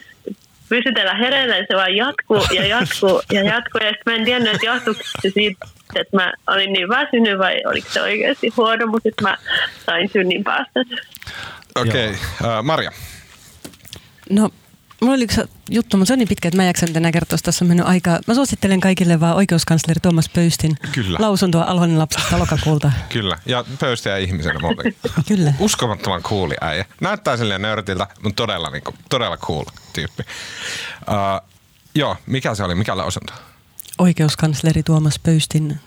pysytellä hereillä ja se vaan jatkuu ja jatkuu ja jatkuu ja sitten mä en tiennyt, että johtuuko se siitä, että mä olin niin väsynyt vai oliko se oikeasti huono, mutta sitten mä sain synnin päästä. okei. Okay. Uh, Marja. No, mulla oli yksi juttu, mutta se on niin pitkä, että mä en jaksa enää kertoa, tässä on mennyt aikaa. Mä suosittelen kaikille vaan oikeuskansleri Tuomas Pöystin Kyllä. lausuntoa Alhonen lapsesta lokakuulta. Kyllä. Ja pöystiä ihmisenä muutenkin. Kyllä. Uskomattoman cooli äijä. Näyttää silleen nörtiltä, mutta todella, niin kuin, todella cool tyyppi. Uh, joo, mikä se oli? Mikä lausunto? Oikeuskansleri Tuomas Pöystin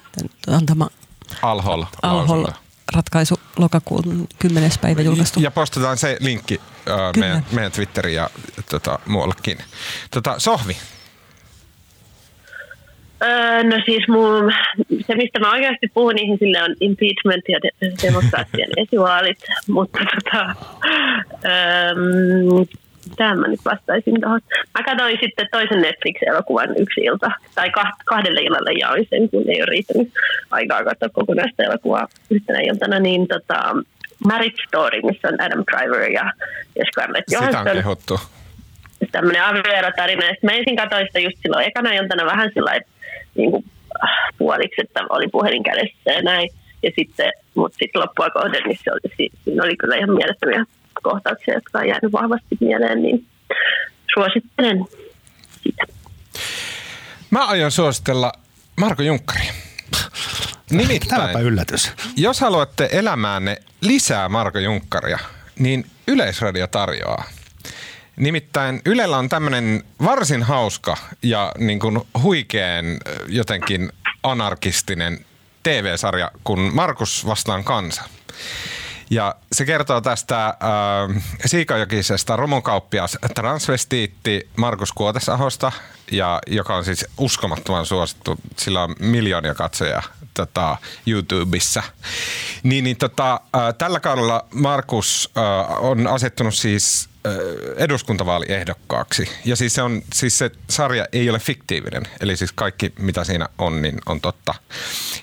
antama Alhol. Alhol. Ratkaisu lokakuun 10. päivä julkaistu. Ja postataan se linkki Kyllä. meidän, meidän Twitteriin ja tota, muuallekin. Tota, Sohvi. Öö, no siis mun, se, mistä mä oikeasti puhun ihmisille on impeachment ja de- demokraattien esivaalit, mutta tota, öö, tähän mä nyt vastaisin tuohon. Mä katsoin sitten toisen Netflix-elokuvan yksi ilta, tai kah- kahdelle illalle jaoin sen, kun ei ole riittänyt aikaa katsoa kokonaista elokuvaa yhtenä iltana, niin tota, Marriage Story, missä on Adam Driver ja, ja Scarlett Sitä on Johansson kehuttu. tämmöinen avioerotarina. Sitten mä ensin katsoin sitä just silloin ekana iltana vähän sillä niin kuin, äh, puoliksi, että oli puhelin kädessä ja näin. Ja sitten, mutta sitten loppua kohden, niin se oli, si- siinä oli kyllä ihan mielettömiä kohtauksia, jotka on jäänyt vahvasti mieleen, niin suosittelen sitä. Mä aion suositella Marko Junkkari. Tämäpä Nimittäin, yllätys. jos haluatte elämäänne lisää Marko Junkkaria, niin Yleisradio tarjoaa. Nimittäin Ylellä on tämmöinen varsin hauska ja niin kuin huikean ö, jotenkin anarkistinen TV-sarja kuin Markus vastaan kansa. Ja se kertoo tästä äh, Siikajokisesta romukauppias transvestiitti Markus Kuotesahosta, ja, joka on siis uskomattoman suosittu. Sillä on miljoonia katsoja tota, YouTubessa. Niin, niin tota, tällä kaudella Markus on asettunut siis äh, eduskuntavaaliehdokkaaksi. Ja siis se, on, siis se sarja ei ole fiktiivinen, eli siis kaikki mitä siinä on, niin on totta.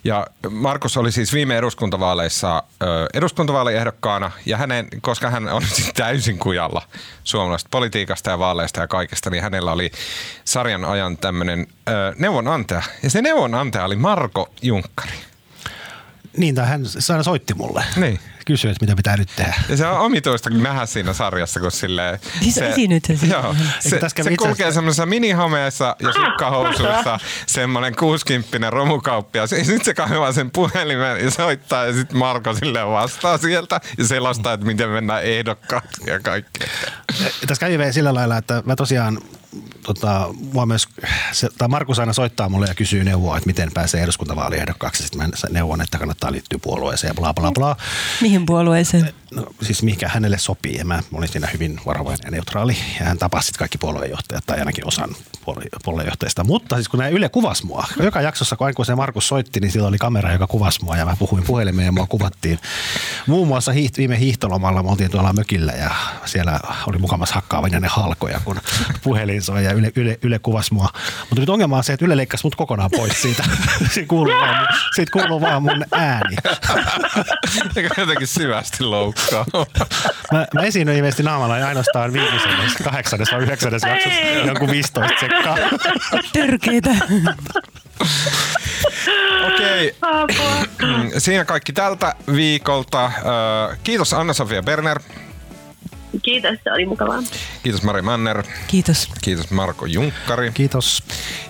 Ja Markus oli siis viime eduskuntavaaleissa ö, eduskuntavaaliehdokkaana, ja hänen, koska hän on täysin kujalla suomalaisesta politiikasta ja vaaleista ja kaikesta, niin hänellä oli sarjan ajan tämmöinen neuvonantaja. Ja se neuvonantaja oli Marko Junkkari. Niin, tai hän se aina soitti mulle. Niin. Kysyi, että mitä pitää nyt tehdä. Ja se on omituista nähdä siinä sarjassa, kun silleen... Siis esiinnyt se siinä. Joo, se, se itse kulkee semmoisessa minihomeessa ja Ah, sukkahousuissa semmoinen kuusikymppinen romukauppias. Ja sitten se kaivaa sen puhelimen ja soittaa ja sitten Marko silleen vastaa sieltä ja selostaa, että miten mennään ehdokkaat ja kaikki. Tässä kävi vielä sillä lailla, että mä tosiaan, tota, mua myös, se, tai Markus aina soittaa mulle ja kysyy neuvoa, että miten pääsee eduskuntavaaliehdokkaaksi. Sitten mä neuvon, että kannattaa liittyä puolueeseen ja bla bla bla. Mihin puolueeseen? No, siis mikä hänelle sopii. Ja mä olin siinä hyvin varovainen ja neutraali. Ja hän tapasi sitten kaikki puoluejohtajat tai ainakin osan puolue- puoluejohtajista. Mutta siis kun nämä Yle kuvasi mua, joka jaksossa kun aina kun se Markus soitti, niin sillä oli kamera, joka kuvasi mua ja mä puhuin puhelimeen ja mua kuvattiin. Muun muassa hiiht, viime hiihtolomalla me oltiin tuolla mökillä ja siellä oli mukamas hakkaavinen halkoja, kun puhelin soi ja Yle, Yle, Yle kuvasi mua. Mutta nyt ongelma on se, että Yle leikkasi mut kokonaan pois siitä. siitä, kuuluu vaan, siitä kuuluu vaan mun ääni. Jotenkin syvästi loukkaa. Mä, mä esiinnyin ilmeisesti naamalla ja ainoastaan viimeisessä, kahdeksannessa vai yhdeksännessä jaksossa jonkun 15 sekkaa. Törkeitä. Okei, Apua. siinä kaikki tältä viikolta. Kiitos Anna-Sofia Berner. Kiitos, se oli mukavaa. Kiitos Mari Manner. Kiitos. Kiitos Marko Junkkari. Kiitos.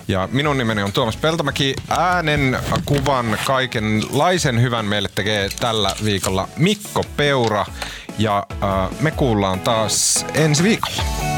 Ja minun nimeni on Tuomas Peltomäki. Äänen, kuvan, kaikenlaisen hyvän meille tekee tällä viikolla Mikko Peura. Ja äh, me kuullaan taas ensi viikolla.